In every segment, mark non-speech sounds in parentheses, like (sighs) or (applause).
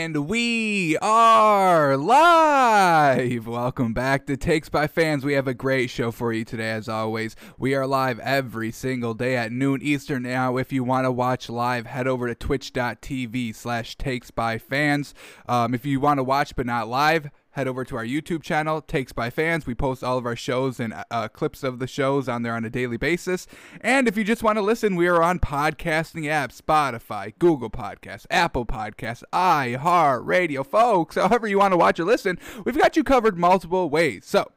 And we are live. Welcome back to Takes by Fans. We have a great show for you today, as always. We are live every single day at noon Eastern. Now, if you want to watch live, head over to twitch.tv slash takes by fans. Um, if you want to watch but not live, head over to our YouTube channel, Takes by Fans. We post all of our shows and uh, clips of the shows on there on a daily basis. And if you just want to listen, we are on podcasting apps Spotify, Google Podcasts, Apple Podcasts, iHeartRadio. Folks, however you want to watch or listen, we've got you covered multiple ways. So,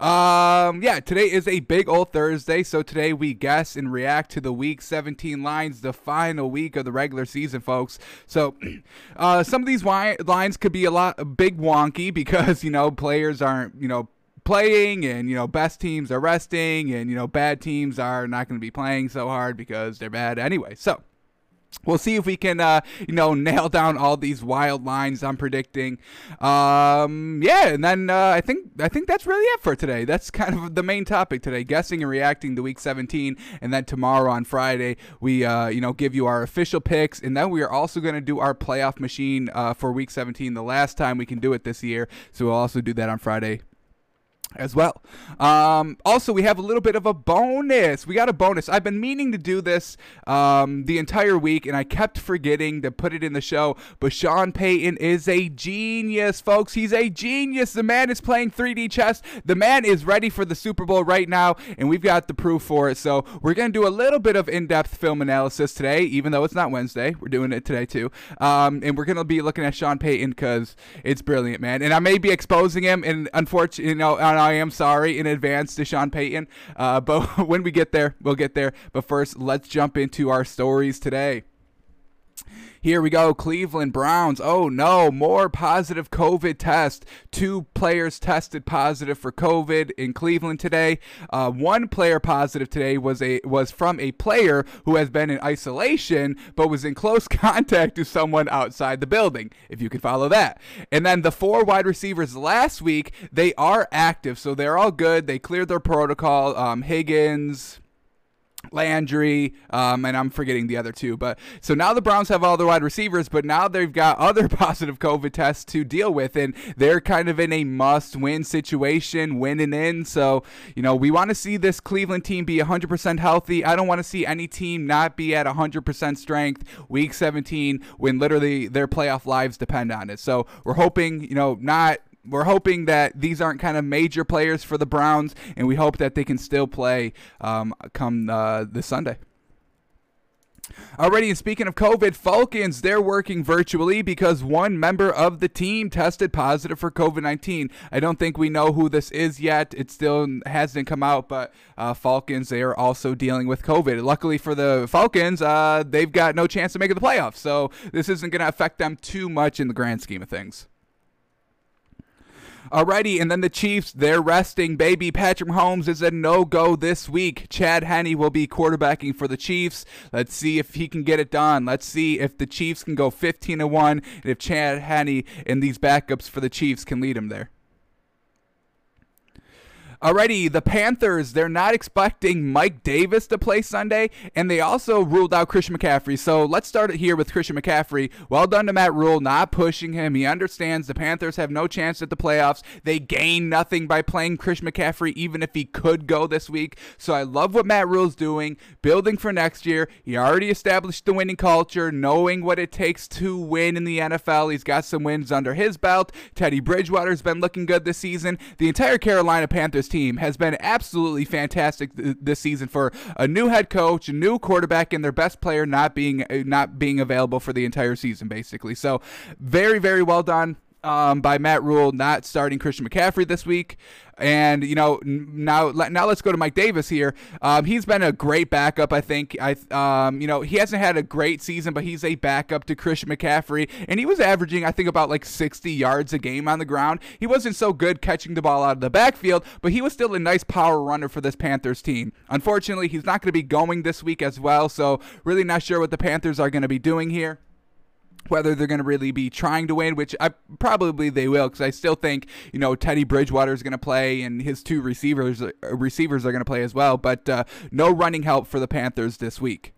um, yeah, today is a big old Thursday, so today we guess and react to the Week 17 lines, the final week of the regular season, folks. So, (clears throat) uh, some of these wi- lines could be a lot big wonky (laughs) because you know players aren't you know playing and you know best teams are resting and you know bad teams are not going to be playing so hard because they're bad anyway. So. We'll see if we can, uh, you know, (laughs) nail down all these wild lines I'm predicting. Um, yeah, and then uh, I think I think that's really it for today. That's kind of the main topic today: guessing and reacting to Week 17. And then tomorrow on Friday, we, uh, you know, give you our official picks, and then we are also going to do our playoff machine uh, for Week 17. The last time we can do it this year, so we'll also do that on Friday as well. Um, also, we have a little bit of a bonus. We got a bonus. I've been meaning to do this um, the entire week, and I kept forgetting to put it in the show. But Sean Payton is a genius, folks. He's a genius. The man is playing 3D chess. The man is ready for the Super Bowl right now, and we've got the proof for it. So we're going to do a little bit of in-depth film analysis today, even though it's not Wednesday. We're doing it today too, um, and we're going to be looking at Sean Payton because it's brilliant, man. And I may be exposing him, and unfortunately, you know, I am sorry in advance to Sean Payton. Uh, but (laughs) when we get there, we'll get there. But first, let's jump into our stories today. Here we go. Cleveland Browns. Oh no, more positive COVID test. Two players tested positive for COVID in Cleveland today. Uh, one player positive today was a was from a player who has been in isolation but was in close (laughs) contact to someone outside the building. If you can follow that. And then the four wide receivers last week they are active, so they're all good. They cleared their protocol. Um, Higgins. Landry, um, and I'm forgetting the other two. But so now the Browns have all the wide receivers, but now they've got (laughs) other positive COVID tests to deal with, and they're kind of in a must win situation, winning in. So, you know, we want to see this Cleveland team be 100% healthy. I don't want to see any team not be at 100% strength week 17 when literally their playoff lives depend on it. So we're hoping, you know, not we're hoping that these aren't kind of major players for the Browns, and we hope that they can still play um, come uh, this Sunday. Already, and speaking of COVID, Falcons, they're working virtually because one member of the team tested positive for COVID 19. I don't think we know who this is yet. It still hasn't come out, but uh, Falcons, they are also dealing with COVID. Luckily for the Falcons, uh, they've got no chance of making the playoffs, so this isn't going to affect them too much in the grand scheme of things. Alrighty, and then the Chiefs, they're resting. Baby Patrick Mahomes is a no go this week. Chad Henne will be quarterbacking for the Chiefs. Let's see if he can get it done. Let's see if the Chiefs can go 15 to 1 and if Chad Henne and these backups for the Chiefs can lead him there. Alrighty, the Panthers, they're not expecting Mike Davis to play Sunday, and they also ruled out Christian McCaffrey. So let's start it here with Christian McCaffrey. Well done to Matt Rhule, not pushing him. He understands the Panthers have no chance at the playoffs. They gain nothing by playing Christian McCaffrey, even if he could go this week. So I love what Matt Rhule's doing, building for next year. He already established the winning culture, knowing what it takes to win in the NFL. He's got some wins under his belt. Teddy Bridgewater's been looking good this season. The entire Carolina Panthers team has been absolutely fantastic th- this season for a new head coach, a new quarterback, and their best player not being uh, not being available for the entire season, basically. So very very well done. Um, by Matt Rhule not starting Christian McCaffrey this week. And you know now now let's go to Mike Davis here. Um, he's been a great backup. I think I um, you know he hasn't had a great season, but he's a backup to Christian McCaffrey, and he was averaging I think about like 60 yards a game on the ground. He wasn't so good catching the ball out of the backfield, but he was still a nice power runner for this Panthers team. Unfortunately, he's not going to be going this week as well, so really not sure what the Panthers are going to be doing here whether they're going to really be trying to win, which I probably they will, because I still think you know Teddy Bridgewater is going to play and his two receivers uh, receivers are going to play as well. But uh, no running help for the Panthers this week.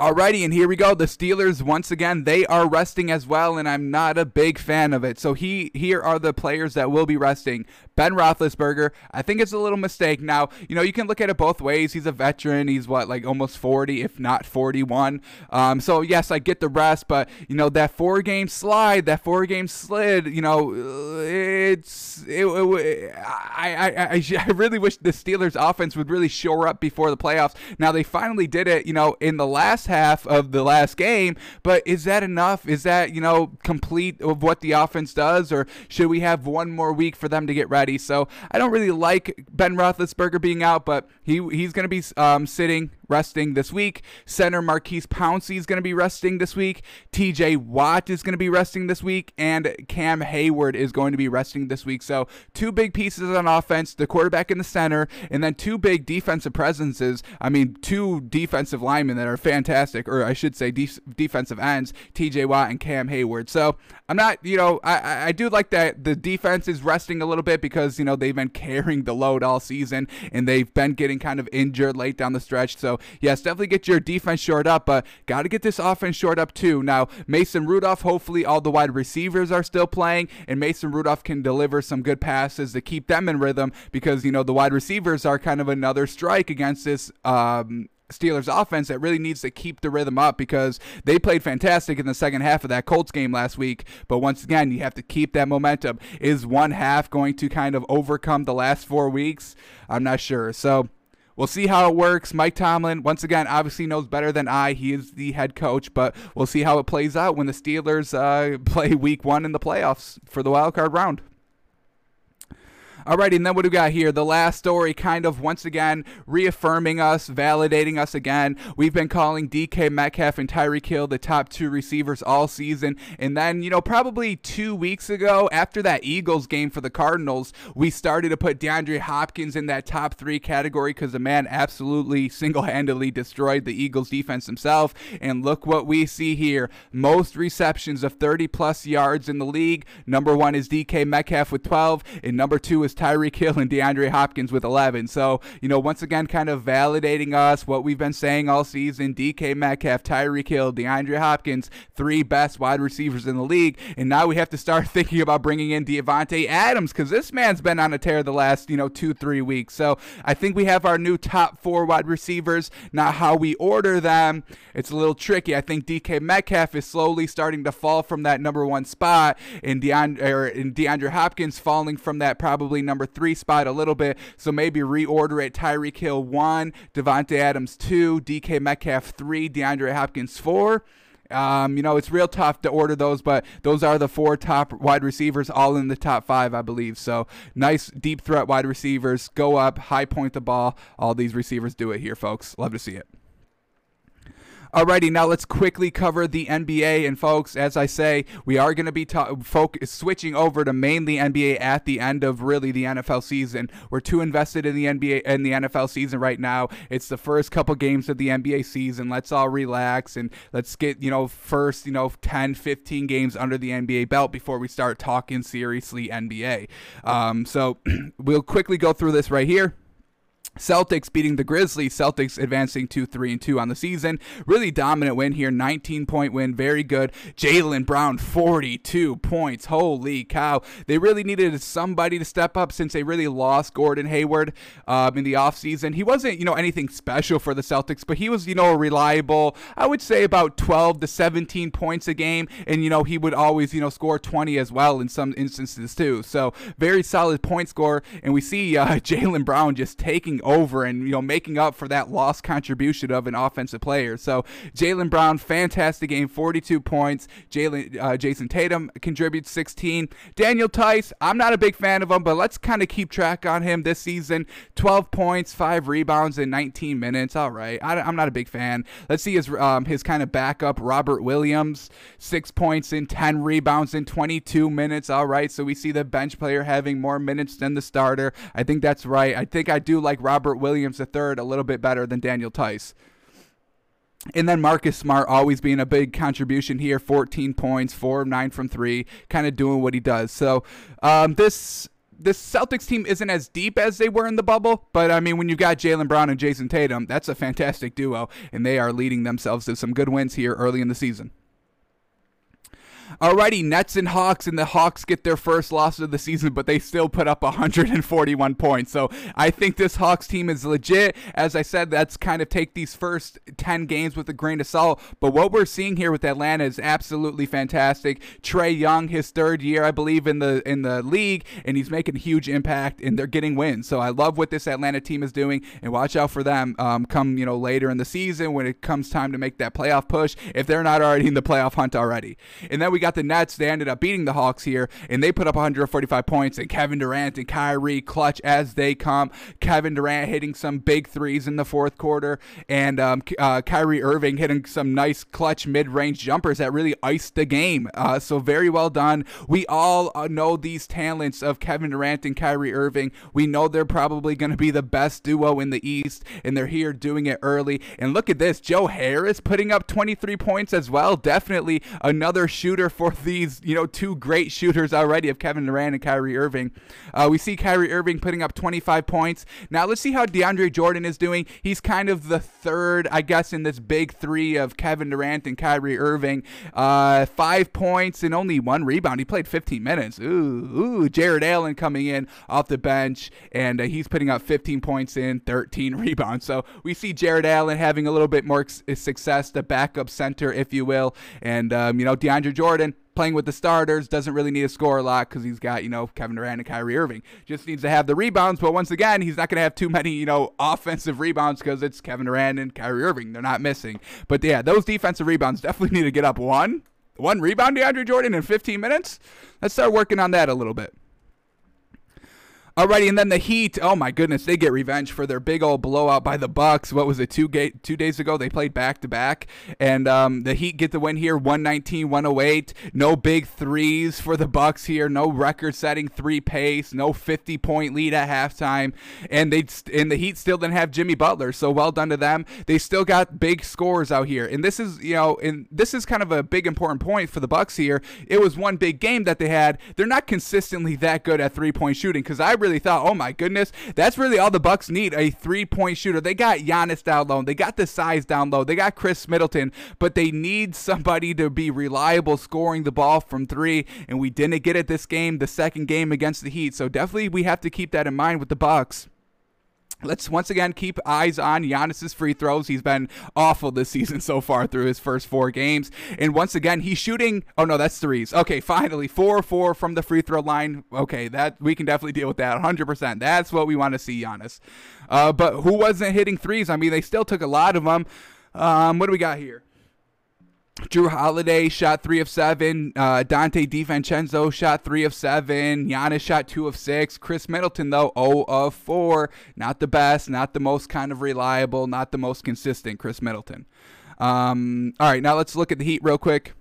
Alrighty, and here we go. The Steelers once again they are resting as well, and I'm not a big fan of it. So he here are the players that will be resting. Ben Roethlisberger, I think it's a little mistake. Now, you know, you can look at it both ways. He's a veteran. He's what, like almost 40, if not 41. Um, so yes, I get the rest, but you know that four game slide, that four game slid, you know, it's it, it, I, I (laughs) I really wish the Steelers offense would really shore up before the playoffs. Now they finally did it, you know, in the last half of the last game, but is that enough? Is that you know complete of what the offense does, or should we have one more week for them to get ready? So I don't really like Ben Roethlisberger being out, but he he's going to be um, sitting resting this week. Center Maurkice Pouncey is going to be resting this week. TJ Watt is going to be resting this week. And Cam Heyward is going to be resting this week. So, two big pieces on offense the quarterback in the center, and then two big defensive presences. I mean, two defensive linemen that are fantastic, or I should say, de- defensive ends, TJ Watt and Cam Heyward. So, I'm not, you know, I, I do like that the defense is resting a little bit because, you know, they've been carrying the load all season and they've been getting kind of injured late down the stretch. So, yes, definitely get your defense short up, but got to get this offense short up too. Now, Mason Rudolph, hopefully all the wide receivers are still playing, and Mason Rudolph can deliver some good passes to keep them in rhythm because, you know, the wide receivers are kind of another strike against this um, Steelers offense that really needs to keep the rhythm up because they played fantastic in the second half of that Colts game last week. But once again, you have to keep that momentum. Is one half going to kind of overcome the last four weeks? I'm not sure. So We'll see how it works. Mike Tomlin, once again, obviously knows better than I. He is the head coach, but we'll see how it plays out when the Steelers uh, (laughs) play week one in the playoffs for the wild card round. Alrighty, and then what do we got here? The last story kind of once again reaffirming us, validating us again. We've been calling DK Metcalf and Tyreek Hill the top two receivers all season. And then, you know, probably two weeks ago, after that Eagles game for the Cardinals, we started to put DeAndre Hopkins in that top three category because the man absolutely single handedly destroyed the Eagles defense himself. And look what we see here most receptions of 30 plus yards in the league. Number one is DK Metcalf with 12, and number two is Tyreek Hill and DeAndre Hopkins with 11. So, you know, once again, kind of validating us, what we've been saying all season DK Metcalf, Tyreek Hill, DeAndre Hopkins, three best wide receivers in the league. And now we have to start (laughs) thinking about bringing in Davante Adams because this man's been on a tear the last, you know, two, three weeks. So I think we have our new top four wide receivers. Now, how we order them, it's a little tricky. I think DK Metcalf is slowly starting to fall from that number one spot, and DeAndre, and DeAndre Hopkins falling from that probably number three spot a little bit. So maybe reorder it Tyreek Hill one, Davante Adams two, DK Metcalf three, DeAndre Hopkins four. Um, you know, it's real tough to order those, but those are the four top wide receivers, all in the top five, I believe. So nice deep threat wide receivers. Go up, high point the ball. All these receivers do it here, folks. Love to see it. Alrighty, now let's quickly cover the NBA. And folks, as I say, we are going to be ta- switching over to mainly NBA at the end of really the NFL season. We're too invested in the NBA and the NFL season right now. It's the first couple games of the NBA season. Let's all relax and let's get, you know, first, you know, 10, 15 games under the NBA belt before we start talking seriously NBA. Um, so (clears throat) we'll quickly go through this right here. Celtics beating the Grizzlies. Celtics advancing to three and two on the season. Really dominant win here. 19 point win. Very good. Jaylen Brown, 42 points. Holy cow. They really needed somebody to step up since they really lost Gordon Hayward um, in the offseason. He wasn't, you know, anything special for the Celtics, but he was, you know, reliable. I would say about 12 to 17 points a game. And, you know, he would always, you know, score 20 as well in some instances too. So very solid point score. And we see uh, (laughs) Jaylen Brown just taking over and you know making up for that lost contribution of an offensive player. So Jaylen Brown, fantastic game, 42 points. Jalen uh, Jayson Tatum contributes 16. Daniel Theis, I'm not a big fan of him, but let's kind of keep track on him this season. 12 points, five rebounds in 19 minutes. All right, I, am not a big fan. Let's see his um, his kind of backup, Robert Williams, six points in 10 rebounds in 22 minutes. All right, so we see the bench player having more minutes than the starter. I think that's right. I think I do like Robert Robert Williams III a little bit better than Daniel Theis. And then Marcus Smart always being a big contribution here 14 points, 4 of 9 from 3, kind of doing what he does. So um, this this Celtics team isn't as deep as they were in the bubble, but I mean, when you've got Jaylen Brown and Jayson Tatum, that's a fantastic duo, and they are leading themselves to some good wins here early in the season. Alrighty, Nets and Hawks, and the Hawks get their first loss of the season, but they still put up 141 points. So I think this Hawks team is legit. As I said, that's kind of take these first 10 games with a grain of salt. But what we're seeing here with Atlanta is absolutely fantastic. Trae Young, his third year, I believe, in the in the league, and he's making a huge impact, and they're getting wins. So I love what this Atlanta team is doing, and watch out for them um, come you know later in the season when it comes time to make that playoff push. If they're not already in the playoff hunt already, and then we got the Nets. They ended up beating the Hawks here, and they put up 145 points. And Kevin Durant and Kyrie clutch as they come. Kevin Durant hitting some big threes in the fourth quarter, and um, uh, Kyrie Irving hitting some nice clutch mid-range jumpers that really iced the game. Uh, so very well done. We all uh, know these talents of Kevin Durant and Kyrie Irving. We know they're probably going to be the best duo in the East, and they're here doing it early. And look at this, Joe Harris putting up 23 points as well. Definitely another shooter for these, you know, two great shooters already of Kevin Durant and Kyrie Irving. Uh, we see Kyrie Irving putting up 25 points. Now let's see how DeAndre Jordan is doing. He's kind of the third, I guess, in this big three of Kevin Durant and Kyrie Irving. Uh, five points and only one rebound. He played 15 minutes. Ooh, ooh. Jarrett Allen coming in off the bench, and uh, he's putting up 15 points in 13 (laughs) rebounds. So we see Jarrett Allen having a little bit more success, the backup center, if you will. And, um, you know, DeAndre Jordan playing with the starters, doesn't really need to score a lot because he's got, you know, Kevin Durant and Kyrie Irving. Just needs to have the rebounds, but once again, he's not going to have too many, you know, offensive rebounds because it's Kevin Durant and Kyrie Irving. They're not missing. But yeah, those defensive rebounds definitely need to get up one. One rebound, DeAndre Jordan, in 15 minutes. Let's start working on that a little bit. Alrighty, and then the Heat. Oh my goodness, they get revenge for their big old blowout by the Bucks. What was it? Two ga- two days ago, they played back to back, and um, the Heat get the win here, 119-108. No big threes for the Bucks here. No record-setting three pace. No 50-point lead at halftime, and they and the Heat still didn't have Jimmy Butler. So well done to them. They still got big scores out here, and this is you know, and this is kind of a big important point for the Bucks here. It was one big game that they had. They're not consistently that good at three-point shooting because I. Really really thought, oh my goodness, that's really all the Bucks need a three point shooter. They got Giannis down low, they got the size down low, they got Khris Middleton, but they need somebody to be reliable scoring the ball from three. And we didn't get it this game, the second game against the Heat. So definitely we have to keep that in mind with the Bucks. Let's once again keep eyes on Giannis's free throws. He's been awful this season so far through his first four games. And once again, he's shooting. Oh no, that's threes. Okay, finally, four four from the free throw line. Okay, that we can definitely deal with that 100%. That's what we want to see, Giannis. Uh, but who wasn't hitting threes? I mean, they still took a lot of them. Um, what do we got here? Jrue Holiday shot three of seven. Uh, Donte DiVincenzo shot three of seven. Giannis shot two of six. Khris Middleton, though, 0 of four. Not the best, not the most kind of reliable, not the most consistent Khris Middleton. Um, all right, now let's look at the Heat real quick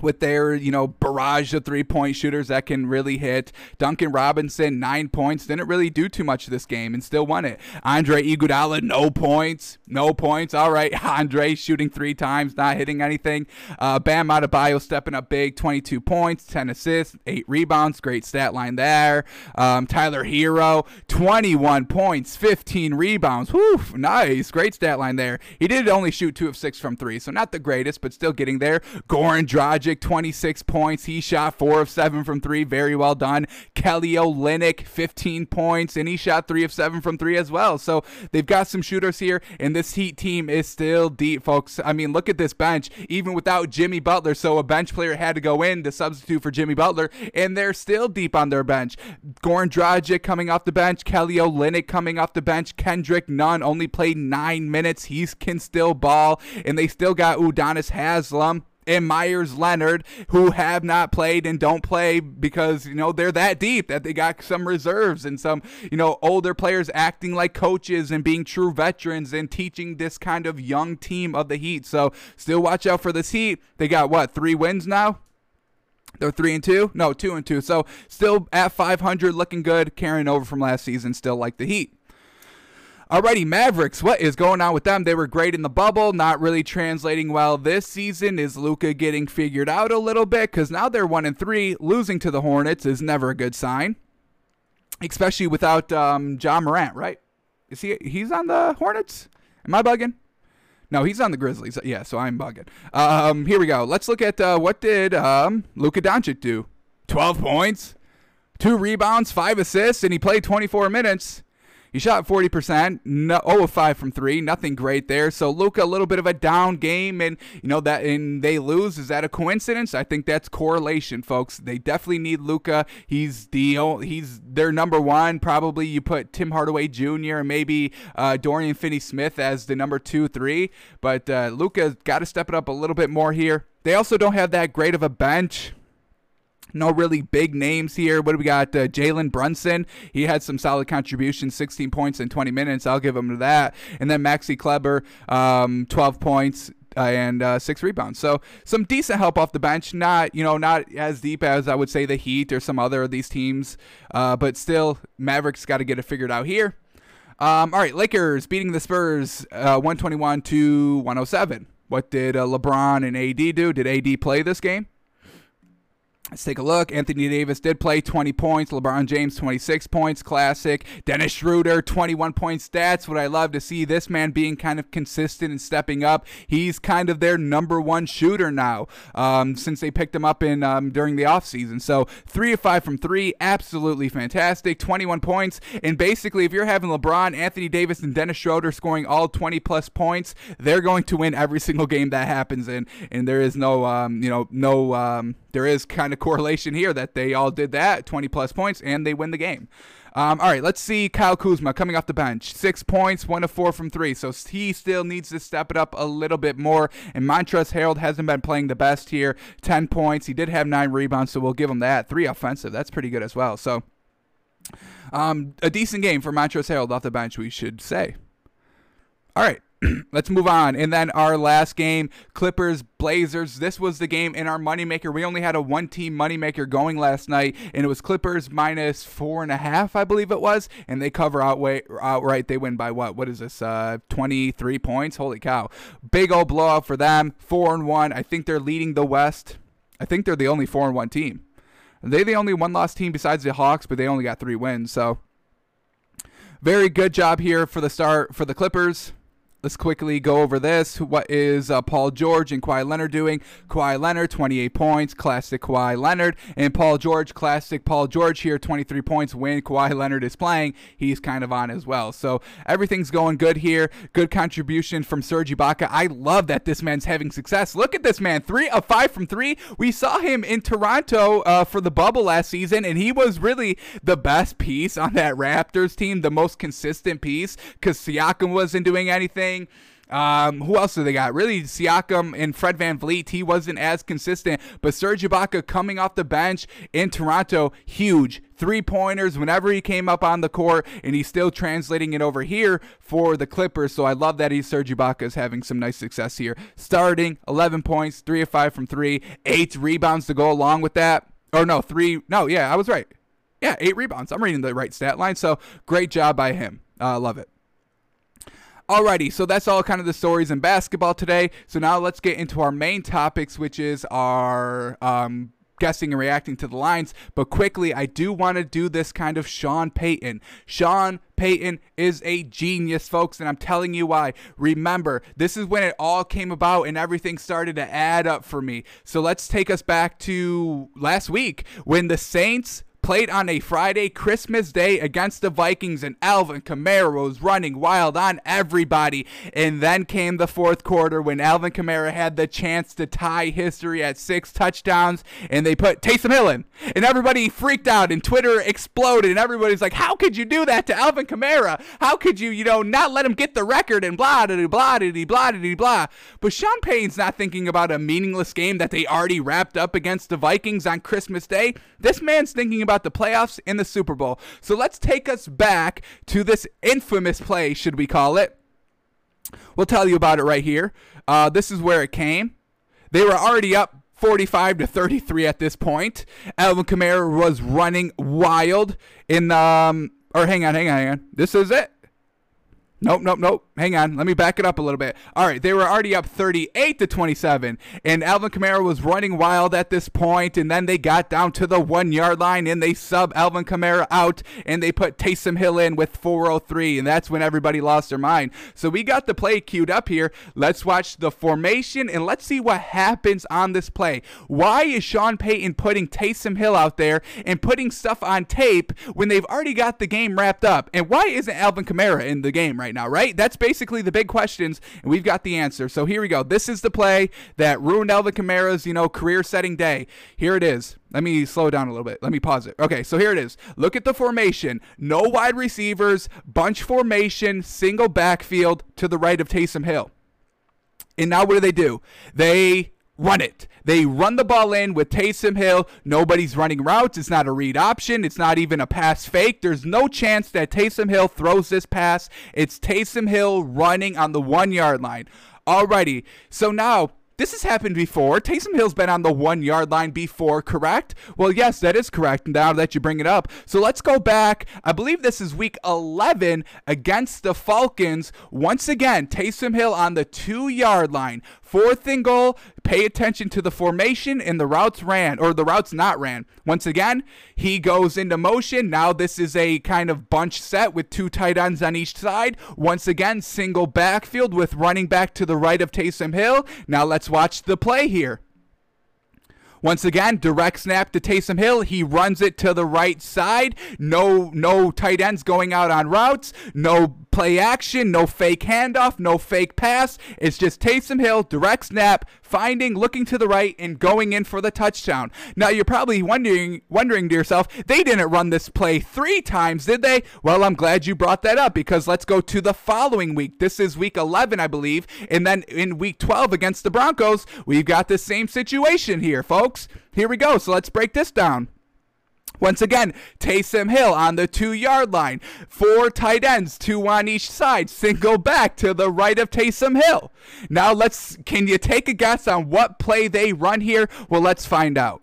with their, you know, barrage of three point shooters that can really hit. Duncan Robinson, nine points, didn't really do too much this game and still won it. Andre Iguodala, no points, no points. All right, (laughs) Andre shooting three times, not hitting anything. Uh, Bam Adebayo stepping up big, 22 points, 10 assists, eight rebounds, great stat line there. Um, Tyler Herro, 21 points, 15 rebounds. Whew, nice, great stat line there. He did only shoot two of six from three, so not the greatest, but still getting there. Goran Dragic Dragic, 26 points. He shot four of seven from three. Very well done. Kelly Olynyk, 15 points, and he shot three of seven from three as well. So they've got some shooters here, and this Heat team is still deep, folks. I mean, look at this bench, even without Jimmy Butler. So a bench player had to go in to substitute for Jimmy Butler, and they're still deep on their bench. Goran Dragic coming off the bench, Kelly Olynyk coming off the bench, Kendrick Nunn only played nine minutes. He can still ball, and they still got Udonis Haslem and Meyers Leonard who have not played and don't play because you know they're that deep that they got some reserves and some you know older players acting like coaches and being true veterans and teaching this kind of young team of the Heat. So still watch out for this Heat. They got what three wins now. They're three and two, no two and two. So still at 500, looking good, carrying over from last season. Still like the Heat. Alrighty, Mavericks, what is going on with them? They were great in the bubble, not really translating well this season. Is Luka getting figured out a little bit? Because now they're one and three. Losing to the Hornets is never a good sign. especially without um, Ja Morant, right? Is he? He's on the Hornets. Am I bugging? No, he's on the Grizzlies. Yeah, so I'm bugging. Um, here we go. Let's look at uh, what did um, Luka Doncic do? 12 points, two rebounds, five assists, and he played 24 minutes. He shot 40%, no, 0 of 5 from 3, nothing great there. So Luka, a little bit of a down game, and you know that and they lose. Is that a coincidence? I think that's correlation, folks. They definitely need Luka. He's the he's their number one. Probably you put Tim Hardaway Jr. and maybe uh, Dorian Finney-Smith as the number two, three. But uh, Luka's got to step it up a little bit more here. They also don't have that great of a bench. No really big names here. What do we got? Uh, Jalen Brunson. He had some solid contributions, 16 points in 20 minutes. I'll give him that. And then Maxi Kleber, um, 12 points. Uh, and uh, six rebounds. So some decent help off the bench. Not you know not as deep as I would say the Heat or some other of these teams, uh, but still Mavericks got to get it figured out here. Um, all right, Lakers beating the Spurs uh, 121 to 107. What did uh, LeBron and AD do? Did AD play this game? Let's take a look. Anthony Davis did play 20 points. LeBron James 26 points. Classic. Dennis Schroeder 21 point stats. What I love to see this man being kind of consistent and stepping up. He's kind of their number one shooter now um, since they picked him up in um, during the offseason. So three of five from three, absolutely fantastic. 21 points. And basically, if you're having LeBron, Anthony Davis, and Dennis Schroeder scoring all 20 plus points, they're going to win every (laughs) single game that happens in. And there is no, um, you know, no um, there is kind of correlation here that they all did that 20 plus points and they win the game. Um, all right, let's see Kyle Kuzma coming off the bench. Six points, one of four from three. So he still needs to step it up a little bit more. And Montrezl Harrell hasn't been playing the best here. 10 points. He did have nine rebounds, so we'll give him that. Three offensive. That's pretty good as well. So um, a decent game for Montrezl Harrell off the bench, we should say. All right. (clears throat) let's move on. And then our last game, Clippers Blazers. This was the game in our moneymaker. We only had a one team moneymaker going last night, and it was Clippers minus four and a half, I believe it was. And they cover outright. outright. They win by what? What is this? Uh, 23 points? Holy cow. Big old blowout for them. Four and one. I think they're leading the West. I think they're the only four and one team. They're the only one lost team besides the Hawks, but they only got three wins. So very good job here for the start for the Clippers. Let's quickly go over this. What is uh, Paul George and Kawhi Leonard doing? Kawhi Leonard, 28 points, classic Kawhi Leonard. And Paul George, classic Paul George here, 23 points. When Kawhi Leonard is playing, he's kind of on as well. So everything's going good here. Good contribution from Serge Ibaka. I love that this man's having success. Look at this man, three of five from three. We saw him in Toronto uh, for the bubble last season, and he was really the best piece on that Raptors team, the most consistent piece, because Siakam wasn't doing anything. Um, who else do they got? Really, Siakam and Fred VanVleet. He wasn't as consistent, but Serge Ibaka coming off the bench in Toronto, huge three pointers whenever he came up on the court, and he's still translating it over here for the Clippers. So I love that he's Serge Ibaka is having some nice success here. Starting 11 points, three of five from three, eight rebounds to go along with that. Or no, three. No, yeah, I was right. Yeah, eight rebounds. I'm reading the right stat line. So great job by him. Uh, love it. Alrighty, so that's all kind of the stories in basketball today. So now let's get into our main topics, which is our um, guessing and reacting to the lines. But quickly, I do want to do this kind of Sean Payton. Sean Payton is a genius, folks, and I'm telling you why. Remember, this is when it all came about and everything started to add up for me. So let's take us back to last week when the Saints played on a Friday, Christmas Day against the Vikings, and Alvin Kamara was running wild on everybody. And then came the fourth quarter when Alvin Kamara had the chance to tie history at six touchdowns, and they put Taysom Hill in. And everybody freaked out, and Twitter exploded, and everybody's like, How could you do that to Alvin Kamara? How could you, you know, not let him get the record and blah, blah, blah, blah, blah, blah. But Sean Payton's not thinking about a meaningless game that they already wrapped up against the Vikings on Christmas Day. This man's thinking about about the playoffs in the Super Bowl. So let's take us back to this infamous play, should we call it? We'll tell you about it right here. Uh, this is where it came. They were already up 45 to 33 at this point. Alvin Kamara was running wild in um or hang on, hang on, hang on. This is it. Nope, nope, nope. Hang on. Let me back it up a little bit. All right, they were already up 38 to 27, and Alvin Kamara was running wild at this point, and then they got down to the one yard line and they sub Alvin Kamara out and they put Taysom Hill in with 403, and that's when everybody lost their mind. So we got the play queued up here. Let's watch the formation and let's see what happens on this play. Why is Sean Payton putting Taysom Hill out there and putting stuff on tape when they've already got the game wrapped up? And why isn't Alvin Kamara in the game right now, right? That's basically the big questions, and we've got the answer. So here we go. This is the play that ruined Alvin Kamara's, you know, career-setting day. Here it is. Let me slow down a little bit. Let me pause it. Okay, so here it is. Look at the formation. No wide receivers, bunch formation, single backfield to the right of Taysom Hill. And now what do they do? They run it. They run the ball in with Taysom Hill. Nobody's running routes. It's not a read option. It's not even a pass fake. There's no chance that Taysom Hill throws this pass. It's Taysom Hill running on the one yard line. Alrighty. So now this has happened before. Taysom Hill's been on the one yard line before, correct? Well, yes, that is correct. Now that you bring it up. So let's go back. I believe this is week 11 against the Falcons. Once again, Taysom Hill on the two yard line. Fourth and goal, pay attention to the formation and the routes ran, or the routes not ran. Once again, he goes into motion. Now this is a kind of bunch set with two tight ends on each side. Once again, single backfield with running back to the right of Taysom Hill. Now let's watch the play here. Once again, direct snap to Taysom Hill. He runs it to the right side. No, no tight ends going out on routes. No play action. No fake handoff. No fake pass. It's just Taysom Hill, direct snap, finding, looking to the right, and going in for the touchdown. Now you're probably wondering, wondering to yourself, they didn't run this play three times, did they? Well, I'm glad you brought that up because let's go to the following week. This is week 11, I believe, and then in week 12 against the Broncos, we've got the same situation here, folks. Here we go. So let's break this down. Once again, Taysom Hill on the two yard line. Four tight ends, two on each side. Single back to the right of Taysom Hill. Now let's, can you take a guess on what play they run here? Well, let's find out.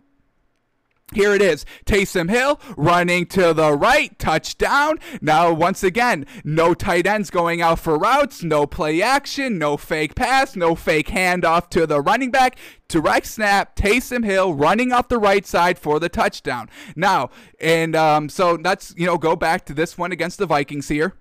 Here it is. Taysom Hill running to the right, touchdown. Now, once again, no tight ends going out for routes, no play action, no fake pass, no fake handoff to the running back. Direct snap, Taysom Hill running off the right side for the touchdown. Now, and um, so let's, you know, go back to this one against the Vikings here.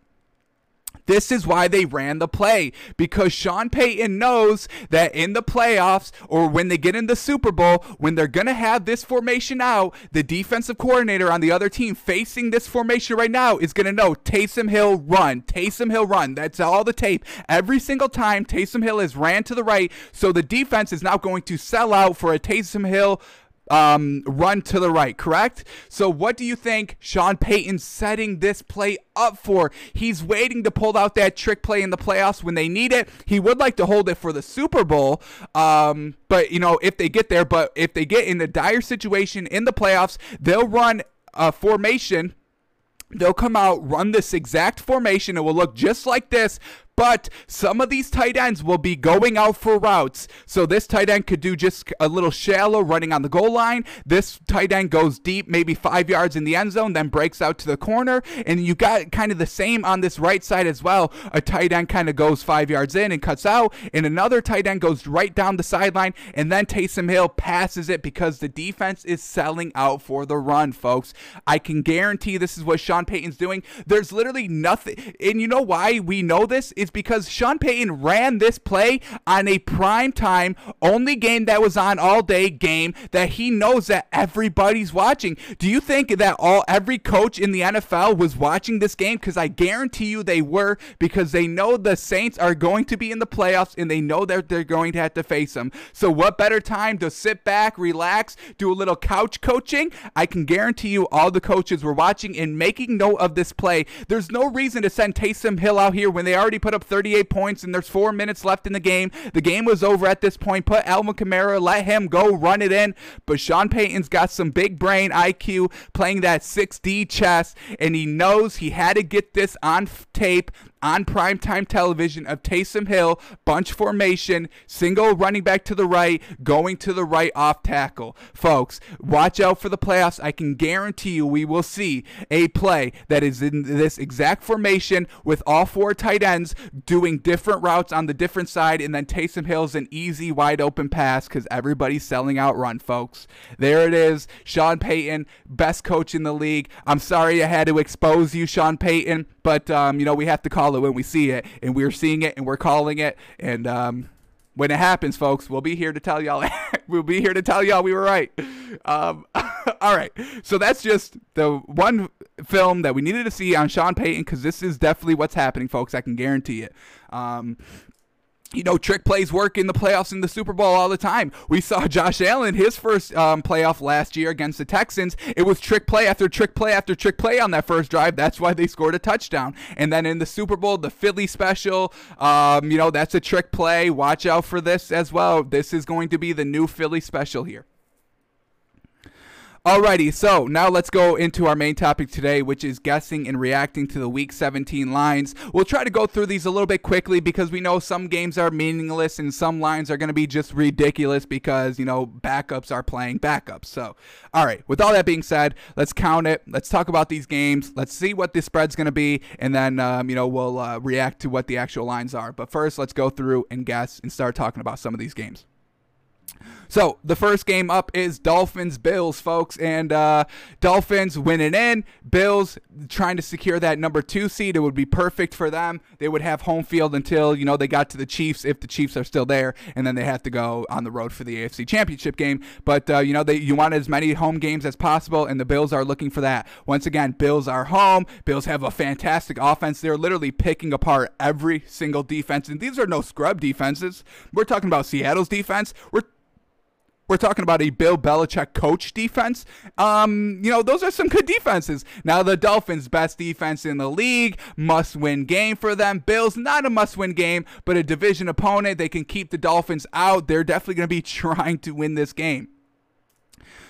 This is why they ran the play because Sean Payton knows that in the playoffs or when they get in the Super Bowl, when they're going to have this formation out, the defensive coordinator on the other team facing this formation right now is going to know Taysom Hill run, Taysom Hill run. That's all the tape. Every single time Taysom Hill is ran to the right, so the defense is now going to sell out for a Taysom Hill um, run to the right, correct? So, what do you think Sean Payton's setting this play up for? He's waiting to pull out that trick play in the playoffs when they need it. He would like to hold it for the Super Bowl, um, but you know, if they get there, but if they get in a dire situation in the playoffs, they'll run a formation they'll come out, run this exact formation. It will look just like this, but some of these tight ends will be going out for routes. So this tight end could do just a little shallow running on the goal line. This tight end goes deep, maybe five yards in the end zone, then breaks out to the corner. And you got kind of the same on this right side as well. A tight end kind of goes five yards in and cuts out, and another tight end goes right down the sideline, and then Taysom Hill passes it because the defense is selling out for the run, folks. I can guarantee this is what Sean Payton's doing. There's literally nothing, and you know why we know this? is because Sean Payton ran this play on a prime time, only game that was on all day game that he knows that everybody's watching. Do you think that all every coach in the NFL was watching this game? Because I guarantee you they were because they know the Saints are going to be in the playoffs and they know that they're going to have to face them. So what better time to sit back, relax, do a little couch coaching? I can guarantee you all the coaches were watching and making note of this play. There's no reason to send Taysom Hill out here when they already put up 38 points and there's four minutes left in the game. The game was over at this point. Put Alvin Kamara, let him go, run it in. But Sean Payton's got some big brain IQ playing that 6D chess, and he knows he had to get this on tape on primetime television of Taysom Hill, bunch formation, single running back to the right, going to the right off tackle. Folks, watch out for the playoffs. I can guarantee you we will see a play that is in this exact formation with all four tight ends doing different routes on the different side, and then Taysom Hill's an easy, wide open pass because everybody's selling out run, folks. There it is. Sean Payton, best coach in the league. I'm sorry I had to expose you, Sean Payton, but um, you know we have to call when we see it, and we're seeing it and we're calling it, and um, when it happens, folks, we'll be here to tell y'all. (laughs) we'll be here to tell y'all we were right. Um, (laughs) all right, so that's just the one film that we needed to see on Sean Payton because this is definitely what's happening, folks. I can guarantee it. Um, you know, trick plays work in the playoffs in the Super Bowl all the time. We saw (laughs) Josh Allen, his first um, playoff last year against the Texans. It was trick play after trick play after trick play on that first drive. That's why they scored a touchdown. And then in the Super Bowl, the Philly special, um, you know, that's a trick play. Watch out for this as well. This is going to be the new Philly special here. Alrighty, so now let's go into our main topic today, which is guessing and reacting to the Week 17 lines. We'll try to go through these a little bit quickly because we know some games are meaningless and some lines are going to be just ridiculous because, you know, backups are playing backups. So, alright, with all that being said, let's count it. Let's talk about these games. Let's see what the spread's going to be, and then, um, you know, we'll uh, react to what the actual lines are. But first, let's go through and guess and start talking about some of these games. So the first game up is Dolphins Bills, folks, and uh, Dolphins winning in. Bills trying to secure that number two seed. It would be perfect for them. They would have home field until you know they got to the Chiefs, if the Chiefs are still there, and then they have to go on the road for the AFC Championship game. But uh, you know they you want as many home games as possible, and the Bills are looking for that. Once again, Bills are home. Bills have a fantastic offense. They're literally picking apart every single defense, and these are no scrub defenses. We're talking about Seattle's defense. We're we're talking about a Bill Belichick coach defense. Um, you know, those are some good defenses. Now, the Dolphins' best defense in the league, must win game for them. Bills, not a must win game, but a division opponent. They can keep the Dolphins out. They're definitely going to be (laughs) trying to win this game.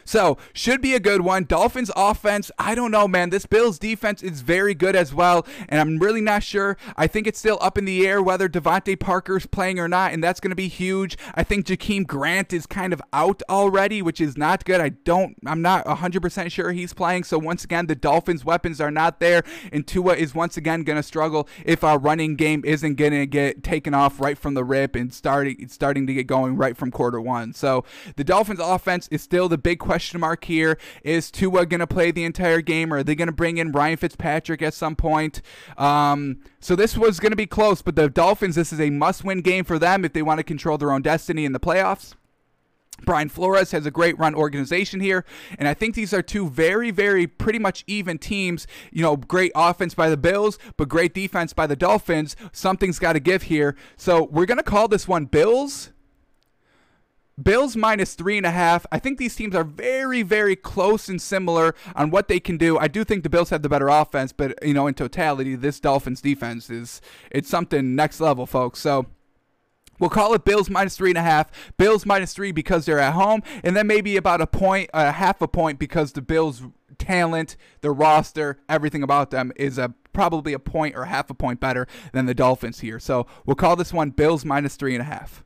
So, should be a good one. Dolphins offense, I don't know, man. This Bills defense is very good as well, and I'm really not sure. I think it's still up in the air whether DeVante Parker's playing or not, and that's going to be huge. I think Jakeem Grant is kind of out already, which is not good. I don't, I'm not 100% sure he's playing. So, once again, the Dolphins' weapons are not there, and Tua is once again going to struggle if our running game isn't going to get taken off right from the rip and starting starting to get going right from quarter one. So, the Dolphins' offense is still the big question question mark here. Is Tua going to play the entire game, or are they going to bring in Ryan Fitzpatrick at some point? Um, so this was going to be close, but the Dolphins, this is a must-win game for them if they want to control their own destiny in the playoffs. Brian Flores has a great run organization here, and I think these are two very, very pretty much even teams. You know, great offense by the Bills, but great defense by the Dolphins. Something's got to give here. So we're going to call this one Bills Bills minus three and a half. I think these teams are very, very close and similar on what they can do. I do think the Bills have the better offense, but you know, in totality, this Dolphins defense is it's something next level, folks. So We'll call it Bills minus three and a half. Bills minus three because they're at home, and then maybe about a point, a half a point because the Bills' talent, the roster, everything about them is a probably a point or half a point better than the Dolphins here. So we'll call this one Bills minus three and a half.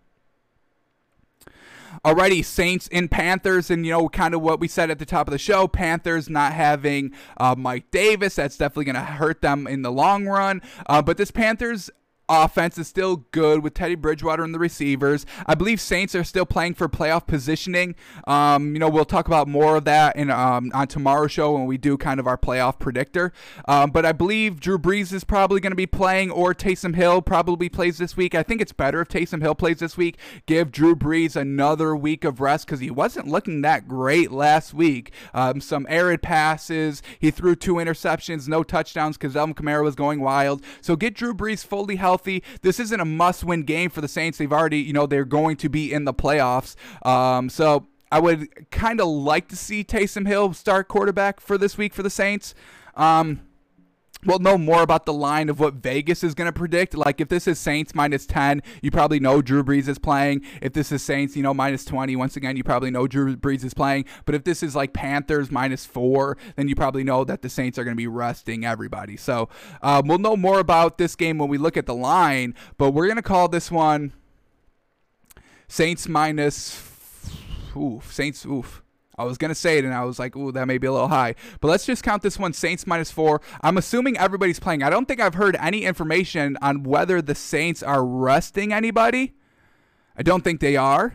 Alrighty, Saints and Panthers, and you know, kind of what we said at the top of the show. Panthers not having uh, Mike Davis, that's definitely going to hurt them in the long run. Uh, but this Panthers offense is still good with Teddy Bridgewater and the receivers. I believe Saints are still playing for playoff positioning. Um, you know, we'll talk about more of that in um, on tomorrow's show when we do kind of our playoff predictor. Um, but I believe Drew Brees is probably going to be playing, or Taysom Hill probably plays this week. I think it's better if Taysom Hill plays this week. Give Drew Brees another week of rest because he wasn't looking that great last week. Um, some arid passes. He threw two interceptions, no touchdowns because Alvin Kamara was going wild. So get Drew Brees fully healthy healthy. This isn't a must-win game for the Saints. They've already, you know, they're going to be in the playoffs. Um, so I would kind of like to see Taysom Hill start quarterback for this week for the Saints. Um, we'll know more about the line of what Vegas is going to predict. Like if this is Saints minus 10, you probably know Drew Brees is playing. If this is Saints, you know, minus 20, once again, you probably know Drew Brees is playing. But if this is like Panthers minus 4, then you probably know that the Saints are going to be resting everybody. So um, we'll know more about this game when we look at the line. But we're going to call this one Saints minus. Oof, Saints, oof. I was gonna say it, and I was like, "Ooh, that may be a little high." But let's just count this one: Saints minus four. I'm assuming everybody's playing. I don't think I've heard any information on whether the Saints are resting anybody. I don't think they are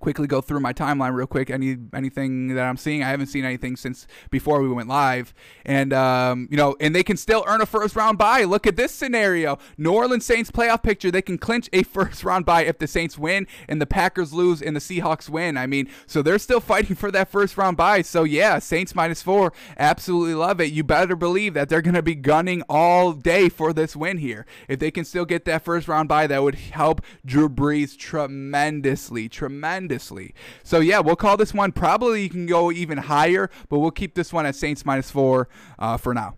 quickly go through my timeline real quick. Any anything that I'm seeing, I haven't seen anything since before we went live. And um, you know, and they can still earn a first round bye. Look at this scenario: New Orleans Saints playoff picture. They can clinch a (laughs) first round bye if the Saints win and the Packers lose and the Seahawks win. I mean, so they're still (laughs) fighting for that first round bye. So yeah, Saints minus four, absolutely love it. You better believe that they're going to be gunning all day for this win here. If they can still get that first round bye, that would help Drew Brees tremendously, tremendously tremendously. So yeah, we'll call this one. Probably you can go even higher, but we'll keep this one at Saints minus four uh, for now.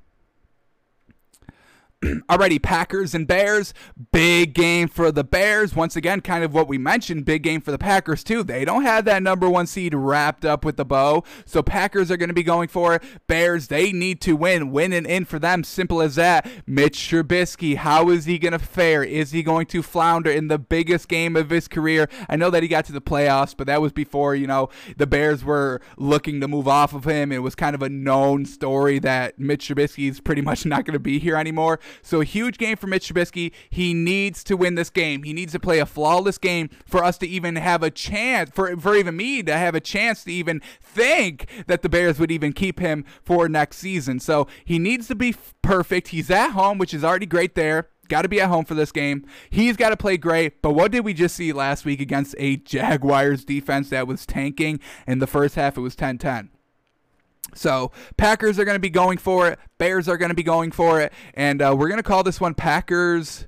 (clears throat) Already, Packers and Bears. Big game for the Bears. Once again, kind of what we mentioned, big game for the Packers, too. They don't have that number one seed wrapped up with the bow. So, Packers are going to be going for it. Bears, they need to win. Win and in for them. Simple as that. Mitch Trubisky, how is he going to fare? Is he going to flounder in the biggest game of his career? I know that he got to the playoffs, but that was before, you know, the Bears were looking to move off of him. It was kind of a known story that Mitch Trubisky is pretty much not going to be here anymore. So a huge game for Mitch Trubisky. He needs to win this game. He needs to play a flawless game for us to even have a chance, for, for even me to have a chance to even think that the Bears would even keep him for next season. So he needs to be perfect. He's at home, which is already great there. Got to be at home for this game. He's got to play great. But what did we just see last week against a Jaguars defense that was tanking? In the first half, it was 10 10. So Packers are going to be going for it. Bears are going to be going for it, and uh, we're going to call this one Packers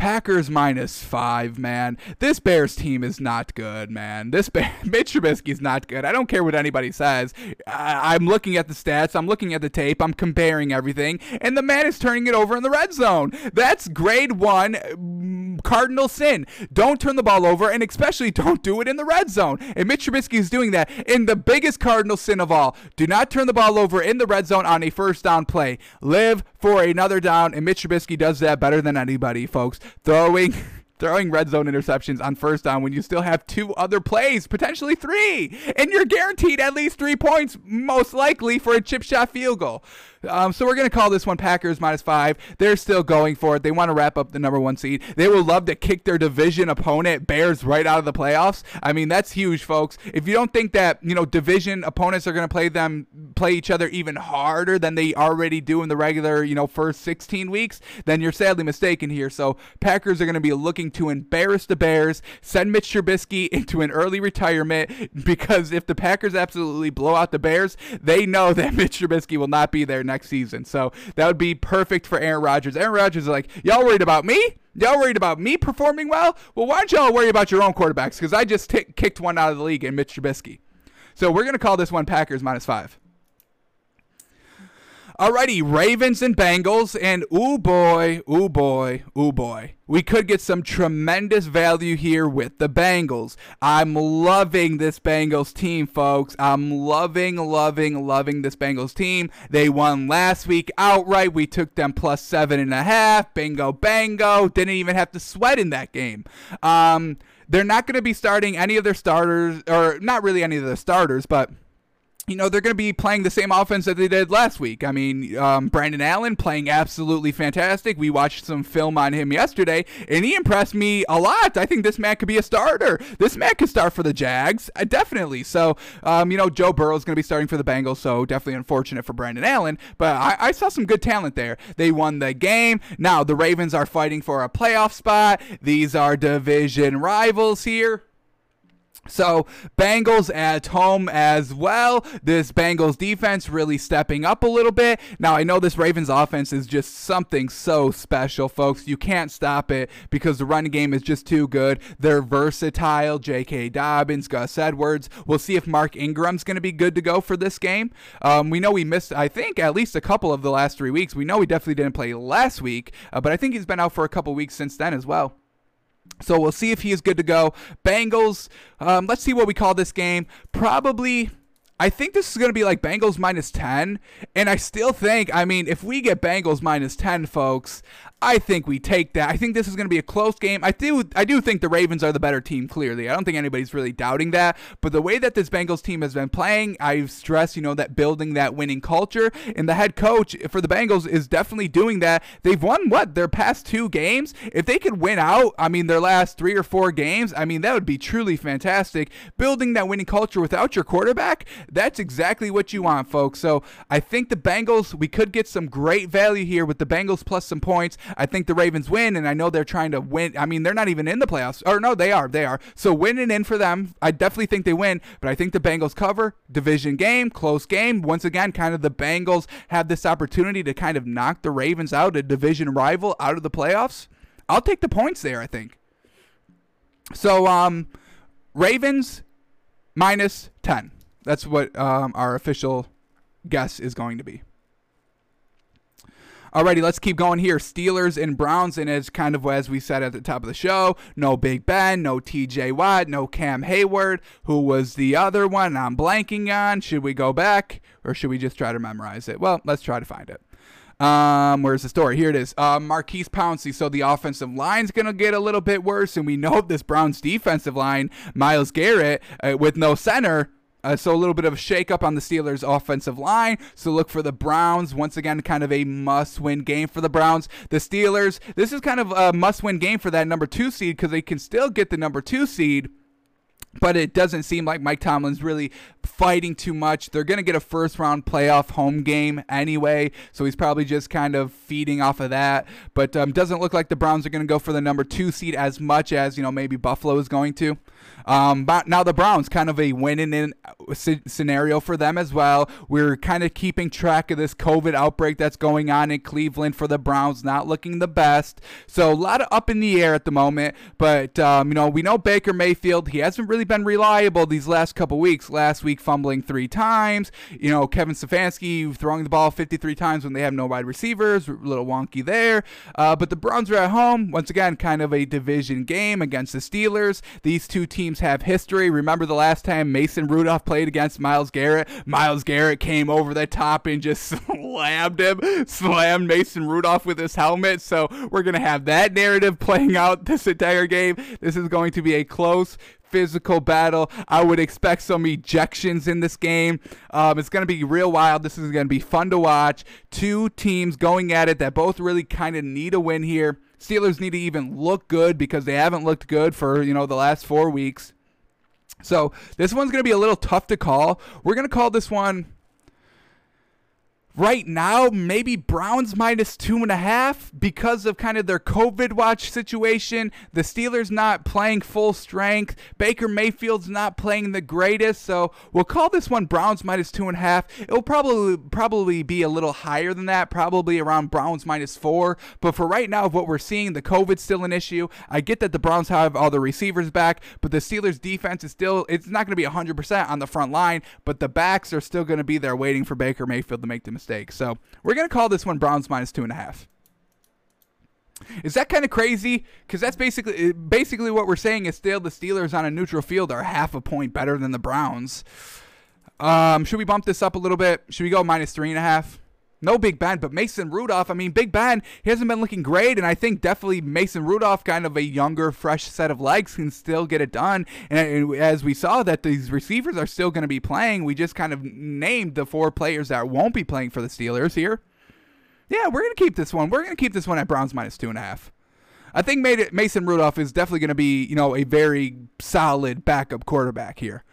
Packers minus five, man. This Bears team is not good, man. This Bear- (laughs) Mitch Trubisky's not good. I don't care what anybody says. I- I'm looking at the stats. I'm looking at the tape. I'm comparing everything, and the man is turning it over in the red zone. That's grade one mm, cardinal sin. Don't turn the ball over, and especially (laughs) don't do it in the red zone. And Mitch Trubisky is doing that in the biggest cardinal sin of all. Do not turn the ball over in the red zone on a first down play. Live for another down, and Mitch Trubisky does that better than anybody, folks throwing (laughs) throwing red zone interceptions on first down when you still have two other plays, potentially three, and you're guaranteed at least three points, most likely for a chip shot field goal. Um, so we're going to call this one Packers minus five. They're still going for it. They want to wrap up the number one seed. They will love to kick their division opponent, Bears, right out of the playoffs. I mean, that's huge, folks. If you don't think that, you know, division opponents are going to play them, play each other even harder than they already do in the regular, you know, first 16 weeks, then you're sadly mistaken here. So Packers are going to be looking to embarrass the Bears, send Mitch Trubisky (laughs) into an early retirement because if the Packers absolutely blow out the Bears, they know that (laughs) Mitch Trubisky will not be there next season. So that would be perfect for Aaron Rodgers. Aaron Rodgers is like, y'all worried about me? Y'all worried about me performing well? Well, why don't y'all worry about your own quarterbacks? Because I just t- kicked one out of the league in Mitch Trubisky. So we're going to call this one Packers minus five. Alrighty, Ravens and Bengals, and ooh boy, ooh boy, ooh boy. We could get some tremendous value here with the Bengals. I'm loving this Bengals team, folks. I'm loving, loving, loving this Bengals team. They won last week outright. We took them plus seven and a half. Bingo, bango. Didn't even have to sweat in that game. Um, they're not going to be starting any of their starters, or not really any of the starters, but you know, they're going to be playing the same offense that they did last week. I mean, um, Brandon Allen playing absolutely fantastic. We watched some film on him yesterday, and he impressed me a lot. I think this man could be a starter. This man could start for the Jags, uh, definitely. So, um, you know, Joe Burrow is going to be starting for the Bengals, so definitely unfortunate for Brandon Allen, but I, I saw some good talent there. They won the game. Now, the Ravens are fighting for a playoff spot. These are division rivals here. So, Bengals at home as well. This Bengals defense really stepping up a little bit. Now, I know this Ravens offense is just something so special, folks. You can't stop it because the running game is just too good. They're versatile. J.K. Dobbins, Gus Edwards. We'll see if Mark Ingram's going to be good to go for this game. Um, we know we missed, I think, at least a couple of the last three weeks. We know he definitely didn't play last week, uh, but I think he's been out for a couple weeks since then as well. So we'll see if he is good to go. Bengals, um, let's see what we call this game. Probably I think this is going to be like Bengals minus 10. And I still think, I mean, if we get Bengals minus 10, folks, I think we take that. I think this is going to be a close game. I do I do think the Ravens are the better team clearly. I don't think anybody's really doubting that, but the way that this Bengals team has been playing, I've stressed, you know, that building that winning culture and the head coach for the Bengals is definitely doing that. They've won what? Their past 2 games. If they could win out, I mean, their last 3 or 4 games, I mean, that would be truly fantastic. Building that winning culture without your quarterback, that's exactly what you want, folks. So, I think the Bengals, we could get some great value here with the Bengals plus some points. I think the Ravens win, and I know they're trying to win. I mean, they're not even in the playoffs. Or no, they are. They are. So winning in for them. I definitely think they win, but I think the Bengals cover. Division game, close game. Once again, kind of the Bengals have this opportunity to kind of knock the Ravens out, a division rival, out of the playoffs. I'll take the points there, I think. So, um, Ravens minus 10. That's what um, our official guess is going to be. Alrighty, let's keep going here. Steelers and Browns, and as kind of as we said at the top of the show, no Big Ben, no TJ Watt, no Cam Heyward. Who was the other one? I'm blanking on. Should we go back or should we just try to memorize it? Well, let's try to find it. Um, where's the story? Here it is. Uh, Maurkice Pouncey. So the offensive line's to get a little bit worse, and we know (laughs) this Browns defensive line, Myles Garrett, uh, with no center, uh, so a little bit of a shakeup on the Steelers' offensive line. So look for the Browns once again, kind of a must-win game for the Browns. The Steelers, this is kind of a must-win game for that number two seed because they can still get the number two seed but it doesn't seem like Mike Tomlin's really fighting too much. They're going to get a first round playoff home game anyway, so he's probably just kind of feeding off of that. But um, doesn't look like the Browns are going to go for the number two seed as much as you know maybe Buffalo is going to. Um, but now the Browns kind of a winning in uh, scenario for them as well. We're kind of keeping track of this COVID outbreak that's going on in Cleveland for the Browns, not looking the best. So a lot of up in the air at the moment. But um, you know we know Baker Mayfield. He hasn't really been reliable these last couple weeks. Last week fumbling three times. You know Kevin Stefanski throwing the ball 53 times when they have no wide receivers. A little wonky there. Uh, but the Browns are at home once again, kind of a division game against the Steelers. These two teams have history. Remember the last time Mason Rudolph played against Myles Garrett? Myles Garrett came over the top and just (laughs) slammed him, slammed Mason Rudolph with his helmet. So we're going to have that narrative playing out (laughs) this entire game. This is going to be a close, physical battle. I would expect some ejections in this game. Um, it's going to be real wild. This is going to be fun to watch. Two teams going at it that both really kind of need a win here. Steelers need to even look good because they haven't looked good for, you know, the last four weeks. So this one's going to be a little tough to call. We're going to call this one right now, maybe Browns minus two and a half because of kind of their COVID watch situation. The Steelers not playing full strength. Baker Mayfield's not playing the greatest. So we'll call this one Browns minus two and a half. It'll probably probably be a little higher than that, probably around Browns minus four. But for right now, what we're seeing, the COVID's still an issue. I get that the Browns have all the receivers back, but the Steelers defense is still it's not going to be 100% on the front line, but the backs are still going to be there waiting for Baker Mayfield to make the mistake. So we're going to call this one Browns minus two and a half. Is that kind of crazy? Because that's basically basically what we're saying is still the Steelers on a neutral field are half a point better than the Browns. Um, should we bump this up a little bit? Should we go minus three and a half? No Big Ben, but Mason Rudolph. I mean, Big Ben, he hasn't been looking great, and I think definitely Mason Rudolph, kind of a younger, fresh set of legs, can still get it done. And as we saw, that these receivers are still going to be playing. We just kind of named the four players that won't be playing for the Steelers here. Yeah, we're going to keep this one. We're going to keep this one at Browns minus two and a half. I think Mason Rudolph is definitely going to be, you know, a very solid backup quarterback here.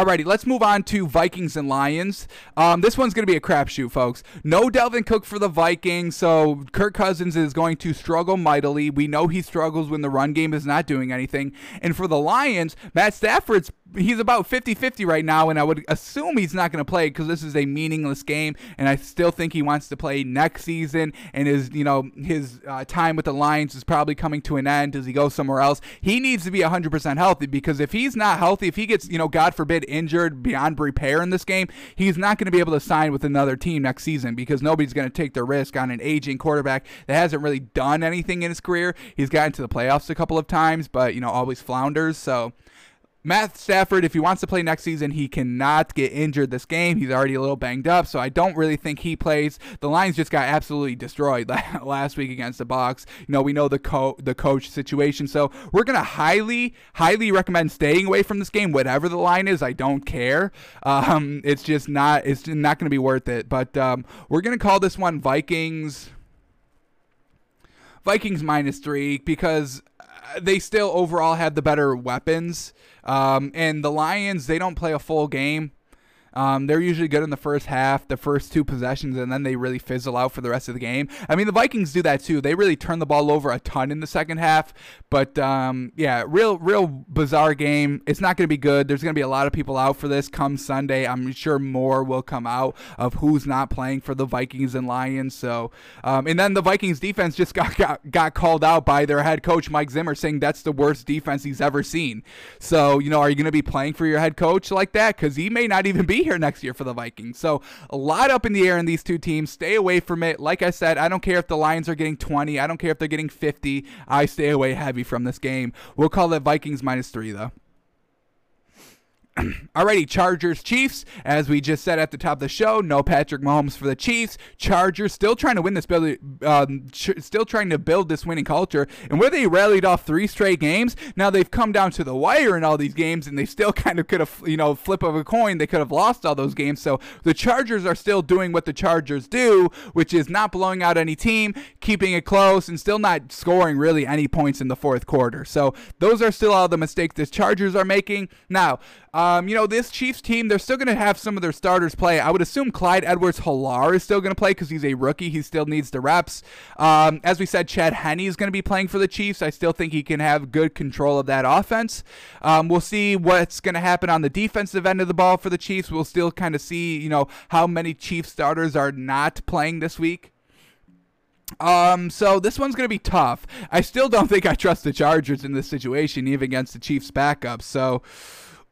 Alrighty, let's move on to Vikings and Lions. Um, this one's going to be a crapshoot, folks. No Dalvin Cook for the Vikings, so Kirk Cousins is going to struggle mightily. We know he struggles when the run game is not doing anything. And for the Lions, Matt Stafford's he's about 50-50 right now and i would assume he's not going to play because this is a meaningless game and i still think he wants to play next season and his you know his uh, time with the lions is probably coming to an end as he goes somewhere else. He needs to be 100% healthy because if he's not healthy if he gets you know god forbid injured beyond repair in this game he's not going to be able to sign with another team next season because nobody's going to take the risk on an aging quarterback that hasn't really done anything in his career. He's gotten to the playoffs a couple of times but you know always flounders so Matt Stafford, if he wants to play next season, he cannot get injured this game. He's already a little banged up, so I don't really think he plays. The Lions just got absolutely destroyed (laughs) last week against the Bucs. You know, we know the co- the coach situation, so we're gonna highly, highly recommend staying away from this game. Whatever the line is, I don't care. Um, it's just not, it's not gonna be worth it. But um, we're gonna call this one Vikings. Vikings minus three because they still overall have the better weapons. Um, and the Lions, they don't play a full game. Um, they're usually good in the first half, the first two possessions, and then they really fizzle out for the rest of the game. I mean, the Vikings do that too. They really turn the ball over a ton in the second half. But um, yeah, real, real bizarre game. It's not going to be good. There's going to be a lot of people out for this come Sunday. I'm sure more will come out of who's not playing for the Vikings and Lions. So, um, and then the Vikings defense just got, got got called out by their head coach Mike Zimmer, saying that's the worst defense he's ever seen. So, you know, are you going to be playing for your head coach like that? Because he may not even be here next year for the Vikings. So a lot up in the air in these two teams. Stay away from it. Like I said, I don't care if the Lions are getting 20. I don't care if they're getting 50. I stay away heavy from this game. We'll call it Vikings minus three, though. (clears throat) Alrighty, Chargers Chiefs. As we just said at the top of the show, no Patrick Mahomes for the Chiefs. Chargers still trying to win this build, um, ch- still trying to build this winning culture. And where they rallied off three straight games, now they've come down to the wire in all these games, and they still (laughs) kind of could have, you know, flip of a coin, they could have lost all those games. So the Chargers are still doing what the Chargers do, which is not blowing out any team, keeping it close, and still not scoring really any points in the fourth quarter. So those are still all the mistakes the Chargers are making. Now, um, you know, this Chiefs team, they're still going to have some of their starters play. I would assume Clyde Edwards Helaire is still going to play because he's a rookie. He still needs the reps. Um, as we said, Chad Henne is going to be playing for the Chiefs. I still think he can have good control of that offense. Um, we'll see what's going to happen on the defensive end of the ball for the Chiefs. We'll still kind of see, you know, how many Chiefs starters are not playing this week. Um, so this one's gonna be tough. I still don't think I trust the Chargers in this situation, even against the Chiefs' backup. So,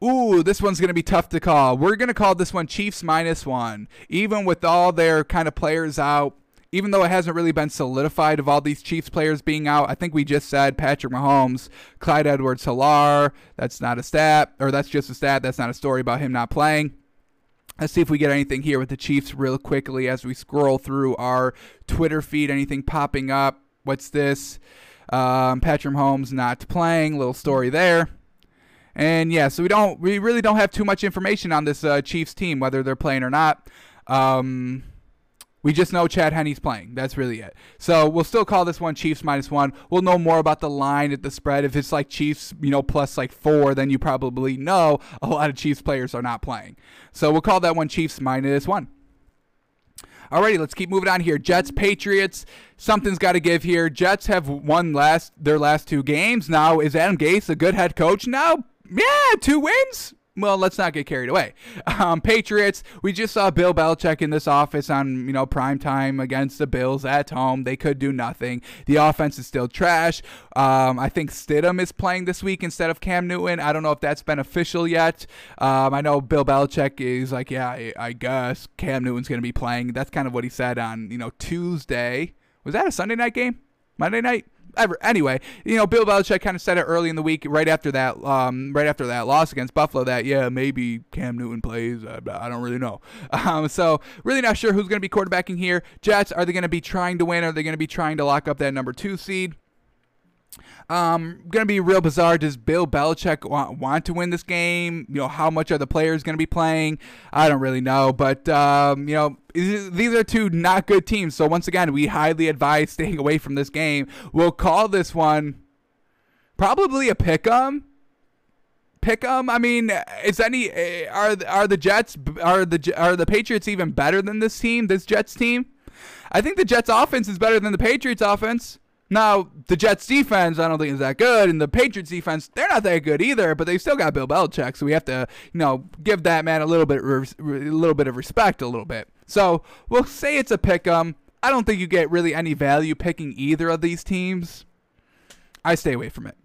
Ooh, this one's going to be tough to call. We're going to call this one Chiefs minus one. Even with all their kind of players out, even though it hasn't really been solidified of all these Chiefs players being out, I think we just said Patrick Mahomes, Clyde Edwards Helaire. That's not a stat, or that's just a stat. That's not a story about him not playing. Let's see if we get anything here with the Chiefs real quickly as we scroll through our Twitter feed. Anything popping up? What's this? Um, Patrick Mahomes not playing. Little story there. And yeah, so we don't we really don't have too much information on this uh, Chiefs team whether they're playing or not. Um, we just know Chad Henne's playing. That's really it. So we'll still call this one Chiefs minus one. We'll know more about the line at the spread. If it's like Chiefs, you know, plus like four, then you probably know a lot of Chiefs players are not playing. So we'll call that one Chiefs minus one. Alrighty, let's keep moving on here. Jets, Patriots. Something's got to give here. Jets have won last their last two games. Now is Adam Gase a good head coach? Now yeah, two wins. Well, let's not get carried away. Um, Patriots, we just saw Bill Belichick in this office on, you know, prime time against the Bills at home. They could do nothing. The offense is still trash. Um, I think Stidham is playing this week instead of Cam Newton. I don't know if that's been official yet. Um, I know Bill Belichick is like, yeah, I, I guess Cam Newton's going to be playing. That's kind of what he said on, you know, Tuesday. Was that a Sunday night game? Monday night? Ever. Anyway, you know, Bill Belichick kind of said it early in the week, right after that, um, right after that loss against Buffalo, that yeah, maybe Cam Newton plays. I, I don't really know. (laughs) Um, so really not sure who's going to be quarterbacking here. Jets are they going to be trying to win? Are they going to be trying to lock up that number two seed? Um, gonna be real bizarre. Does Bill Belichick want, want to win this game? You know, how much are the players gonna be playing? I don't really know, but um, you know, these are two not good teams. So once again, we highly advise (laughs) staying away from this game. We'll call this one probably a pick 'em pick them. I mean, is any eh, are are the Jets are the are the Patriots even better than this team? This Jets team? I think the Jets offense is better than the Patriots offense. Now, the Jets defense, I don't think is that good, and the Patriots defense, they're not that good either. But they still got Bill Belichick, so we have to, you know, give that man a little bit, a little bit of respect, a little bit. So we'll say it's a pick 'em. I don't think you get really any value picking either of these teams. I stay away from it.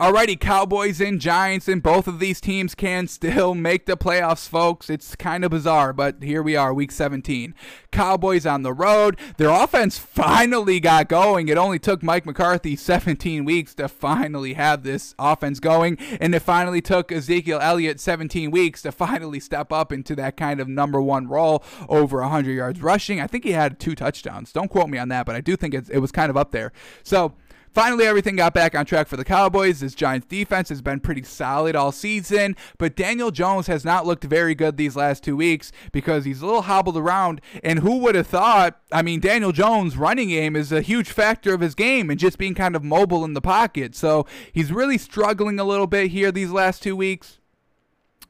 Alrighty, Cowboys and Giants, and both of these teams can still make the playoffs, folks. It's kind of bizarre, but here we are, week 17. Cowboys on the road. Their offense finally got going. It only took Mike McCarthy 17 weeks to finally have this offense going, and it finally took Ezekiel Elliott 17 weeks to finally step up into that kind of number one role over 100 yards rushing. I think he had two touchdowns. Don't quote me on that, but I do think it was kind of up there. So, Finally, everything got back on track for the Cowboys. This Giants defense has been pretty solid all season, but Daniel Jones has not looked very good these last two weeks because he's a little hobbled around. And who would have thought? I mean, Daniel Jones' running game is a huge factor of his game and just being kind of mobile in the pocket. So he's really struggling a little bit here these last two weeks.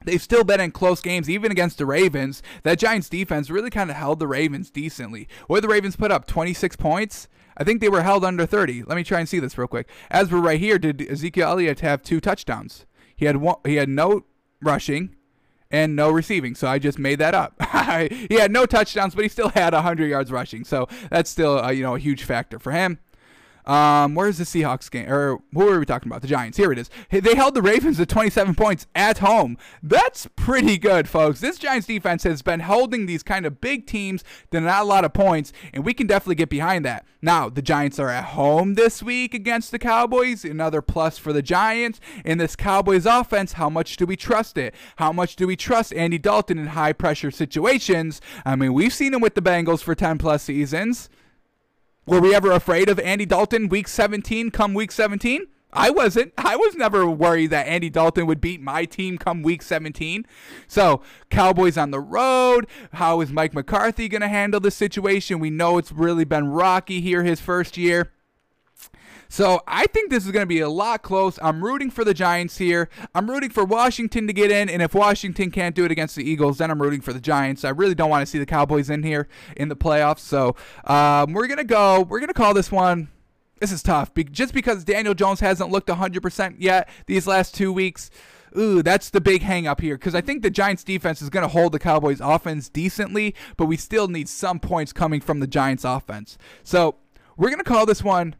They've still been in close games, even against the Ravens. That Giants defense really kind of held the Ravens decently. Did the Ravens put up? 26 points? I think they were held under 30. Let me try and see this real quick. As we're right here, did Ezekiel Elliott have two touchdowns? He had one, he had no rushing and no receiving. So I just made that up. (laughs) he had no touchdowns, but he still had 100 yards rushing. So that's still uh, you know a huge factor for him. Um, where's the Seahawks game? Or who are we talking about? The Giants. Here it is. They held the Ravens to 27 points at home. That's pretty good, folks. This Giants defense has been holding these kind of big teams to not a lot of points, and we can definitely get behind that. Now, the Giants are at home this week against the Cowboys. Another plus for the Giants. In this Cowboys offense, how much do we trust it? How much do we trust Andy Dalton in high pressure situations? I mean, we've seen him with the Bengals for 10 plus seasons. Were we ever afraid of Andy Dalton week 17 come week 17? I wasn't. I was never worried that Andy Dalton would beat my team come week 17. So, Cowboys on the road. How is Mike McCarthy going to handle the situation? We know it's really been rocky here his first year. So I think this is going to be a lot close. I'm rooting for the Giants here. I'm rooting for Washington to get in, and if Washington can't do it against the Eagles, then I'm rooting for the Giants. I really don't want to see the Cowboys in here in the playoffs. So um, we're gonna go. We're gonna call this one. This is tough, Be- just because Daniel Jones hasn't looked 100% yet these last two weeks. Ooh, that's the big hang up here because I think the Giants defense is going to hold the Cowboys offense decently, but we still need some points coming from the Giants offense. So we're going to call this one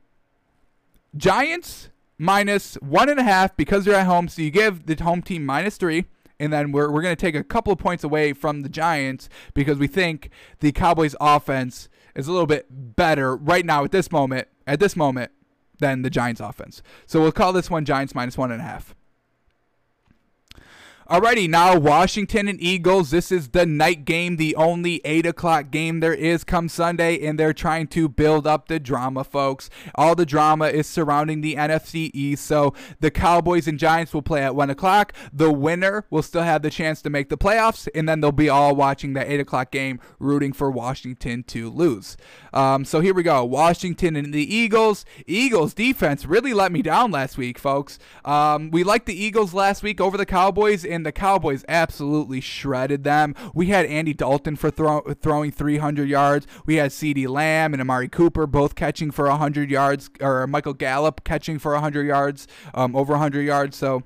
Giants minus one and a half because they're at home. So you give the home team minus three. And then we're, we're going to take a couple of points away from the Giants because we think the Cowboys offense is a little bit better right now at this moment, at this moment, than the Giants offense. So we'll call this one Giants minus one and a half. Alrighty, now Washington and Eagles. This is the night game, the only 8 o'clock game there is come Sunday, and they're trying to build up the drama, folks. All the drama is surrounding the NFC East, so the Cowboys and Giants will play at 1 o'clock. The winner will still have the chance to make the playoffs, and then they'll be all watching that 8 o'clock game, rooting for Washington to lose. Um, so here we go Washington and the Eagles. Eagles defense really let me down last week, folks. Um, we liked the Eagles last week over the Cowboys and the Cowboys absolutely shredded them. We had Andy Dalton for throw, throwing 300 yards. We had CeeDee Lamb and Amari Cooper both catching for 100 yards, or Michael Gallup catching for 100 yards, um, over 100 yards. So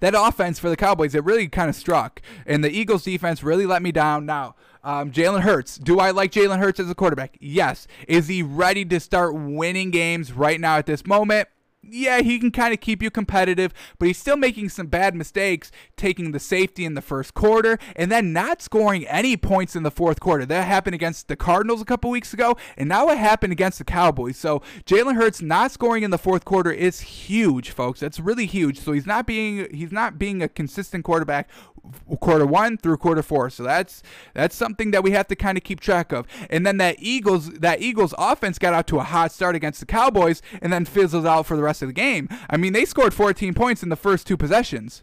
that offense for the Cowboys, it really kind of struck. And the Eagles defense really let me down. Now, um, Jalen Hurts. Do I like Jalen Hurts as a quarterback? Yes. Is he ready to start winning games right now at this moment? Yeah, he can kind of keep you competitive, but he's still making some bad mistakes, taking the safety in the first quarter and then not scoring any points in the fourth quarter. That happened against the Cardinals a couple weeks ago, and now it happened against the Cowboys. So Jalen Hurts not scoring in the fourth quarter is huge, folks. That's really huge. So he's not being he's not being a consistent quarterback quarter one through quarter four. So that's that's something that we have to kind of keep track of. And then that Eagles that Eagles offense got out to a hot start against the Cowboys and then fizzles out for the rest of the game. I mean, they scored 14 points in the first two possessions.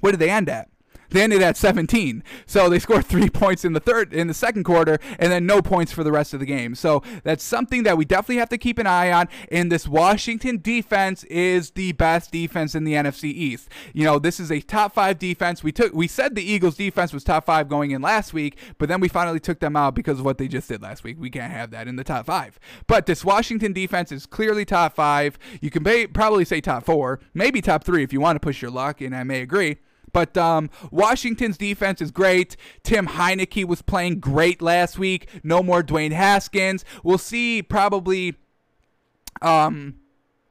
Where did they end at? They ended at 17. So they scored three (laughs) points in the third, in the second quarter, and then no points for the rest of the game. So that's something that we definitely have to keep an eye on. And this Washington defense is the best defense in the NFC East. You know, this is a top five defense. We took, we said the Eagles defense was top five going in last week, but then we finally took them out because of what they just did last week. We can't have that in the top five. But this Washington defense is clearly top five. You can probably say top four, maybe top three if you want to push your luck, and I may agree. But um, Washington's defense is great. Tim Heinicke was playing great last week. No more Dwayne Haskins. We'll see probably um,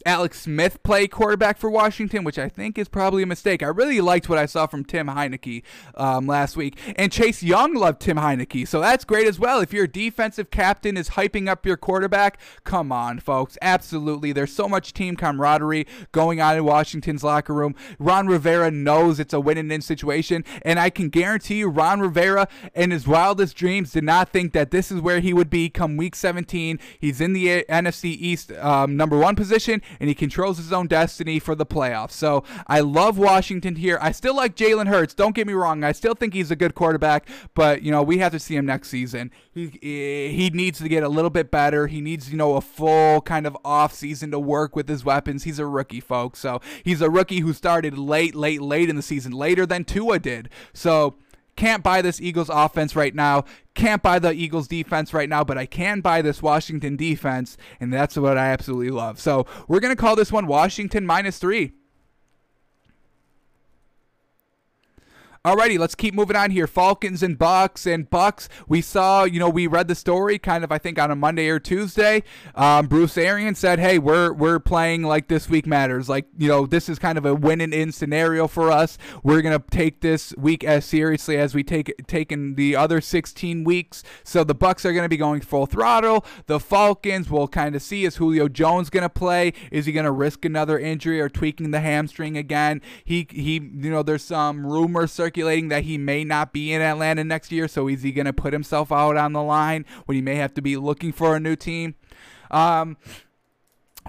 Alex Smith play quarterback for Washington, which I think is probably a mistake. I really liked what I saw from Tim Heinicke um, last week. And Chase Young loved Tim Heinicke, so that's great as well. If your defensive captain is hyping up your quarterback, come on, folks. Absolutely. There's so much team camaraderie going on in Washington's locker room. Ron Rivera knows it's a win and in situation, and I can guarantee you, Ron Rivera, in his wildest dreams, did not think that this is where he would be come week 17. He's in the NFC East um, number one position and he controls his own destiny for the playoffs. So I love Washington here. I still like Jalen Hurts. Don't get me wrong. I still think he's a good quarterback, but you know we have to see him next season. He he needs to get a little bit better. He needs you know a full kind of off season to work with his weapons. He's a rookie, folks. So he's a rookie who started late, late, late in the season, later than Tua did. So can't buy this Eagles offense right now. Can't buy the Eagles defense right now, but I can buy this Washington defense, and that's what I absolutely love. So we're going to call this one Washington minus three. Alrighty, let's keep moving on here. Falcons and Bucs and Bucs. We saw, you know, we read the story kind of, I think, on a Monday or Tuesday. Um, Bruce Arians said, "Hey, we're we're playing like this week matters. Like, you know, this is kind of a win and in scenario for us. We're gonna take this week as seriously as we take taken the other 16 weeks. So the Bucs are gonna be going full throttle. The Falcons, we'll kind of see is Julio Jones gonna play? Is he gonna risk another injury or tweaking the hamstring again? He he, you know, there's some rumors circulating speculating that he may not be in Atlanta next year. So is he going to put himself out on the line when he may have to be looking for a new team? Um,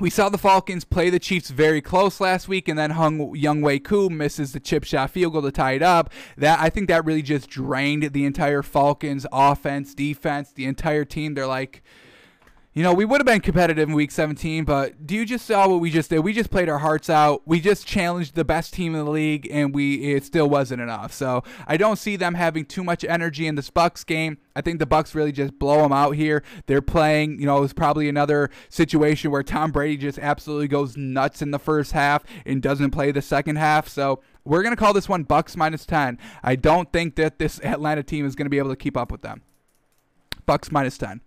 we saw the Falcons play the Chiefs very close last week, and then Hung Younghoe Koo misses the chip shot field goal to tie it up. That I think that really just drained the entire Falcons offense, defense, the entire team. They're like, you know, we would have been competitive in week 17, but do you just saw what we just did? We just played our hearts out. We just challenged the best team in the league, and we it still wasn't enough. So I don't see them having too much energy in this Bucs game. I think the Bucs really just blow them out here. They're playing, you know, it's probably another situation where Tom Brady just absolutely goes nuts in the first half and doesn't play the second half. So we're gonna call this one Bucs minus 10. I don't think that this Atlanta team is gonna be able to keep up with them. Bucs minus 10.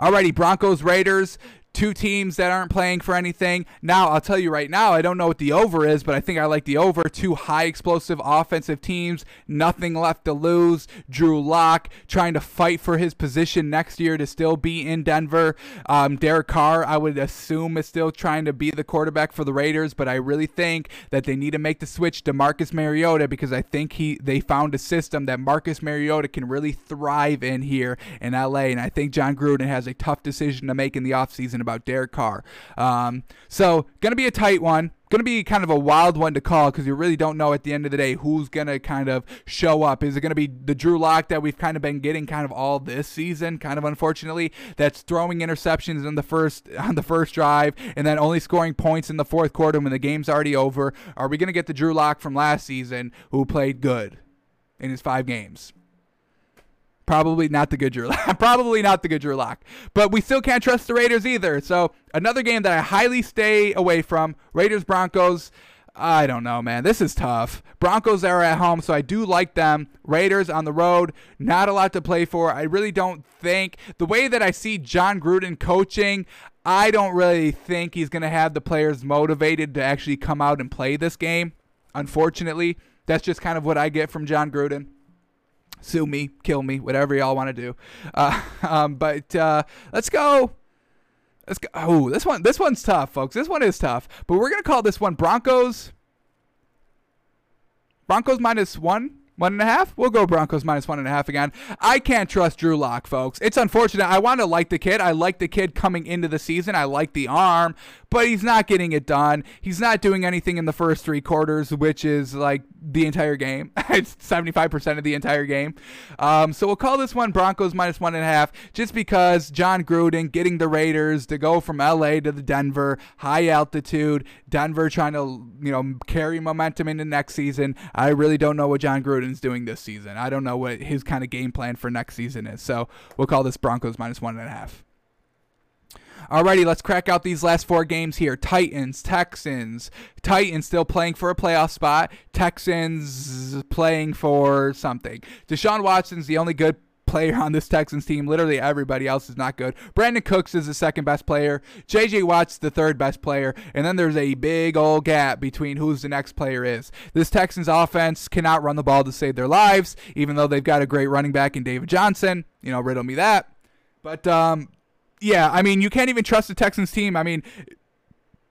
Alrighty, Broncos Raiders two teams that aren't playing for anything. Now, I'll tell you right now, I don't know what the over is, but I think I like the over. Two high explosive offensive teams, nothing left to lose. Drew Lock trying to fight for his position next year to still be in Denver. Um, Derek Carr, I would assume, is still trying to be the quarterback for the Raiders, but I really think that they need to make the switch to Marcus Mariota because I think he they found a system that Marcus Mariota can really thrive in here in LA, and I think Jon Gruden has a tough decision to make in the offseason about Derek Carr. Um, so, going to be a tight one. Going to be kind of a wild one to call because you really don't know at the end of the day who's going to kind of show up. Is it going to be the Drew Lock that we've kind of been getting kind of all this season, kind of unfortunately, that's throwing interceptions in the first (laughs) on the first drive and then only scoring points in the fourth quarter when the game's already over? Are we going to get the Drew Lock from last season who played good in his five games? Probably not the good. (laughs) Probably not the good Lock. But we still can't trust the Raiders either. So another game that I highly stay away from. Raiders Broncos. I don't know, man. This is tough. Broncos are at home, so I do like them. Raiders on the road, not a lot to play for. I really don't think the way that I see Jon Gruden coaching, I don't really think he's going to have the players motivated to actually come out and play this game. Unfortunately, that's just kind of what I get from Jon Gruden sue me, kill me, whatever y'all want to do. Uh, (laughs) um, but uh, let's go. Let's go. Oh, this one, this one's tough, folks. This one is tough. But we're gonna call this one Broncos. Broncos minus one. One and a half? We'll go Broncos minus one and a half again. I can't trust Drew Lock, folks. It's unfortunate. I want to like the kid. I like the kid coming into the season. I like the arm, but he's not getting it done. He's not doing anything in the first three quarters, which is like the entire game. (laughs) it's 75% of the entire game. Um, so we'll call this one Broncos minus one and a half just because Jon Gruden getting the Raiders to go from LA to the Denver, high altitude, Denver trying to, you know, carry momentum into next season. I really don't know what Jon Doing this season. I don't know what his kind of game plan for next season is. So we'll call this Broncos minus one and a half. Alrighty, let's crack out these last four games here. Titans, Texans. Titans still playing for a playoff spot. Texans playing for something. Deshaun Watson's the only good player on this Texans team. Literally everybody else is not good. Brandin Cooks is the second best player. JJ Watt's the third best player. And then there's a big old gap between who's the next player is. This Texans offense cannot run the ball to save their lives, even though they've got a great running back in David Johnson. You know, riddle me that. But um, yeah, I mean, you can't even trust the Texans team. I mean,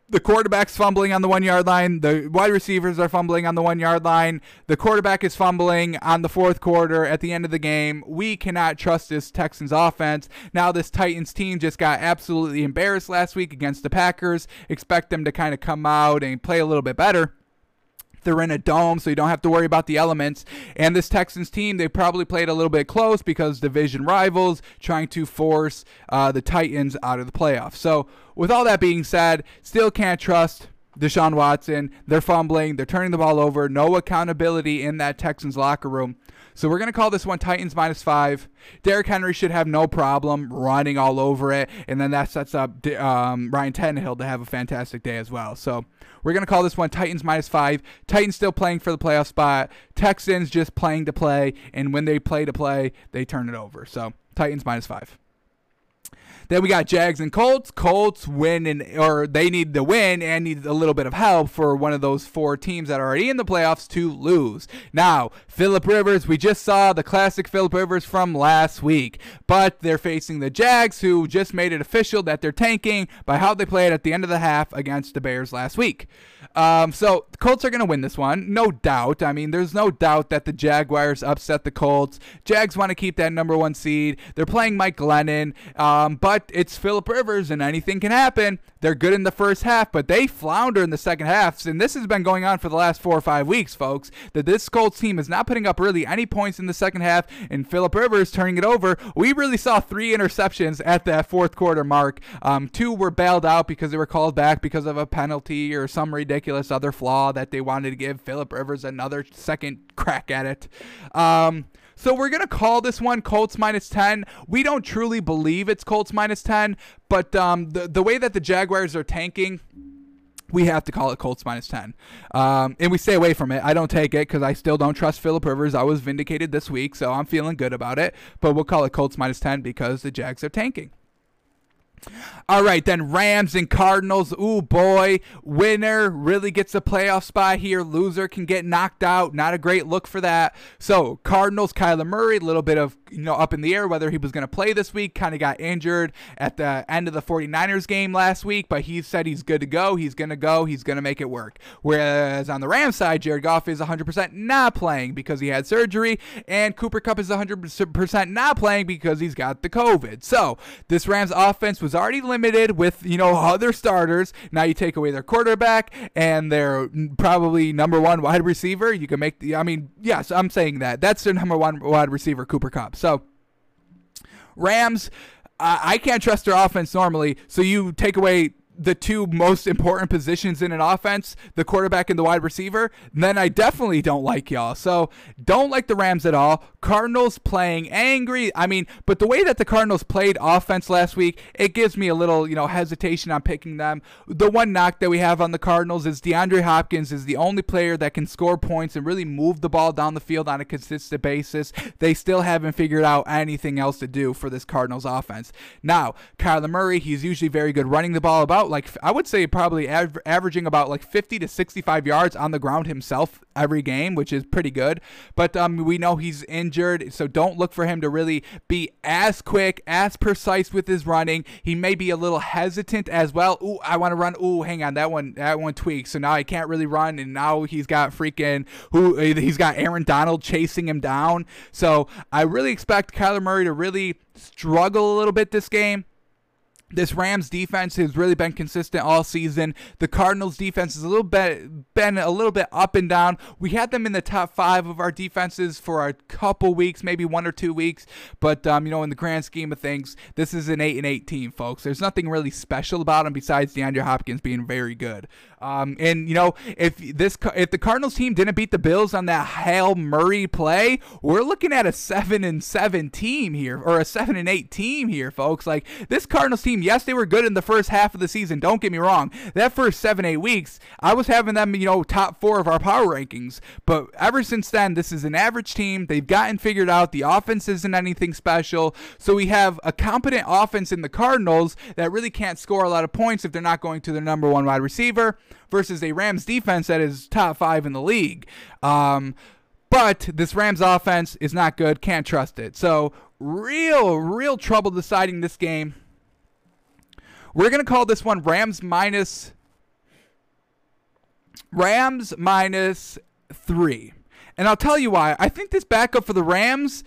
the quarterback's fumbling on the one yard line. The wide receivers are fumbling on the one yard line. The quarterback is fumbling on the fourth quarter at the end of the game. We cannot trust this Texans offense. Now, this Titans team just got absolutely embarrassed last week against the Packers. Expect them to kind of come out and play a little bit better. They're in a dome, so you don't have to worry about the elements. And this Texans team, they probably played a little bit close because division rivals trying to force uh, the Titans out of the playoffs. So, with all that being said, still can't trust Deshaun Watson. They're fumbling, they're turning the ball over, no accountability in that Texans locker room. So we're going to call this one Titans minus five. Derrick Henry should have no problem running all over it. And then that sets up um, Ryan Tannehill to have a fantastic day as well. So we're going to call this one Titans minus five. Titans still playing for the playoff spot. Texans just playing to play. And when they play to play, they turn it over. So Titans minus five. Then we got Jags and Colts. Colts win and or they need the win and need a little bit of help for one of those four teams that are already in the playoffs to lose. Now, Philip Rivers, we just saw the classic Philip Rivers from last week, but they're facing the Jags who just made it official that they're tanking by how they played at the end of the half against the Bears last week. Um, so the Colts are going to win this one, no doubt. I mean, there's no doubt that the Jaguars upset the Colts. Jags want to keep that number one seed. They're playing Mike Glennon, um, but it's Philip Rivers, and anything can happen. They're good in the first half, but they flounder in the second half. And this has been going on for the last four or five weeks, folks. That this Colts team is not putting up really any points in the second half, and Philip Rivers turning it over. We really saw three interceptions at that fourth quarter mark. Um, two were bailed out because they were called back because of a penalty or some ridiculous other flaw that they wanted to give Philip Rivers another second crack at it. Um, so we're going to call this one Colts minus 10. We don't truly believe it's Colts minus 10, but um, the, the way that the Jaguars are tanking, we have to call it Colts minus 10. Um, and we stay away from it. I don't take it because I still don't trust Philip Rivers. I was vindicated this week, so I'm feeling good about it. But we'll call it Colts minus 10 because the Jags are tanking. All right, then Rams and Cardinals. Ooh, boy. Winner really gets a playoff spot here. Loser can get knocked out. Not a great look for that. So, Cardinals, Kyler Murray, a little bit of, you know, up in the air whether he was going to play this week. Kind of got injured at the end of the 49ers game last week, but he said he's good to go. He's going to go. He's going to make it work. Whereas on the Rams side, Jared Goff is 100% not playing because he had surgery, and Cooper Kupp is 100% not playing because he's got the COVID. So, this Rams offense was already limited with, you know, other starters. Now you take away their quarterback and their probably number one wide receiver. You can make the, I mean, yes, I'm saying that. That's their number one wide receiver, Cooper Kupp. So, Rams, I can't trust their offense normally. So you take away the two most important positions in an offense, the quarterback and the wide receiver, then I definitely don't like y'all. So don't like the Rams at all. Cardinals playing angry. I mean, but the way that the Cardinals played offense last week, it gives me a little, you know, hesitation on picking them. The one knock that we have on the Cardinals is DeAndre Hopkins is the only player that can score points and really move the ball down the field on a consistent basis. They still haven't figured out anything else to do for this Cardinals offense. Now, Kyler Murray, he's usually very good running the ball about like I would say probably av- averaging about like 50 to 65 yards on the ground himself every game, which is pretty good. But um, we know he's injured, so don't look for him to really be as quick, as precise with his running. He may be a little hesitant as well. Ooh, I want to run. Ooh, hang on, that one that one tweaks. So now I can't really run, and now he's got freaking who he's got Aaron Donald chasing him down. So I really expect Kyler Murray to really struggle a little bit this game this Rams defense has really been consistent all season. The Cardinals defense is a little bit been a little bit up and down. We had them in the top five of our defenses for a couple weeks, maybe one or two weeks. But um, you know, in the grand scheme of things, this is an eight and eight team, folks. There's nothing really special about them besides DeAndre Hopkins being very good. Um, and you know, if this if the Cardinals team didn't beat the Bills on that Hail Murray play, we're looking at a seven and seven team here, or a seven and eight team here, folks. Like this Cardinals team, yes, they were good in the first half of the season. Don't get me wrong. That first seven eight weeks, I was having them, you know, top four of our power rankings. But ever since then, this is an average team. They've gotten figured out. The offense isn't anything special. So we have a competent offense in the Cardinals that really can't score a lot of points if they're not going to their number one wide receiver versus a Rams defense that is top five in the league. Um, but this Rams offense is not good. Can't trust it. So, real, real trouble deciding this game. We're going to call this one Rams minus Rams minus 3. And I'll tell you why. I think this backup for the Rams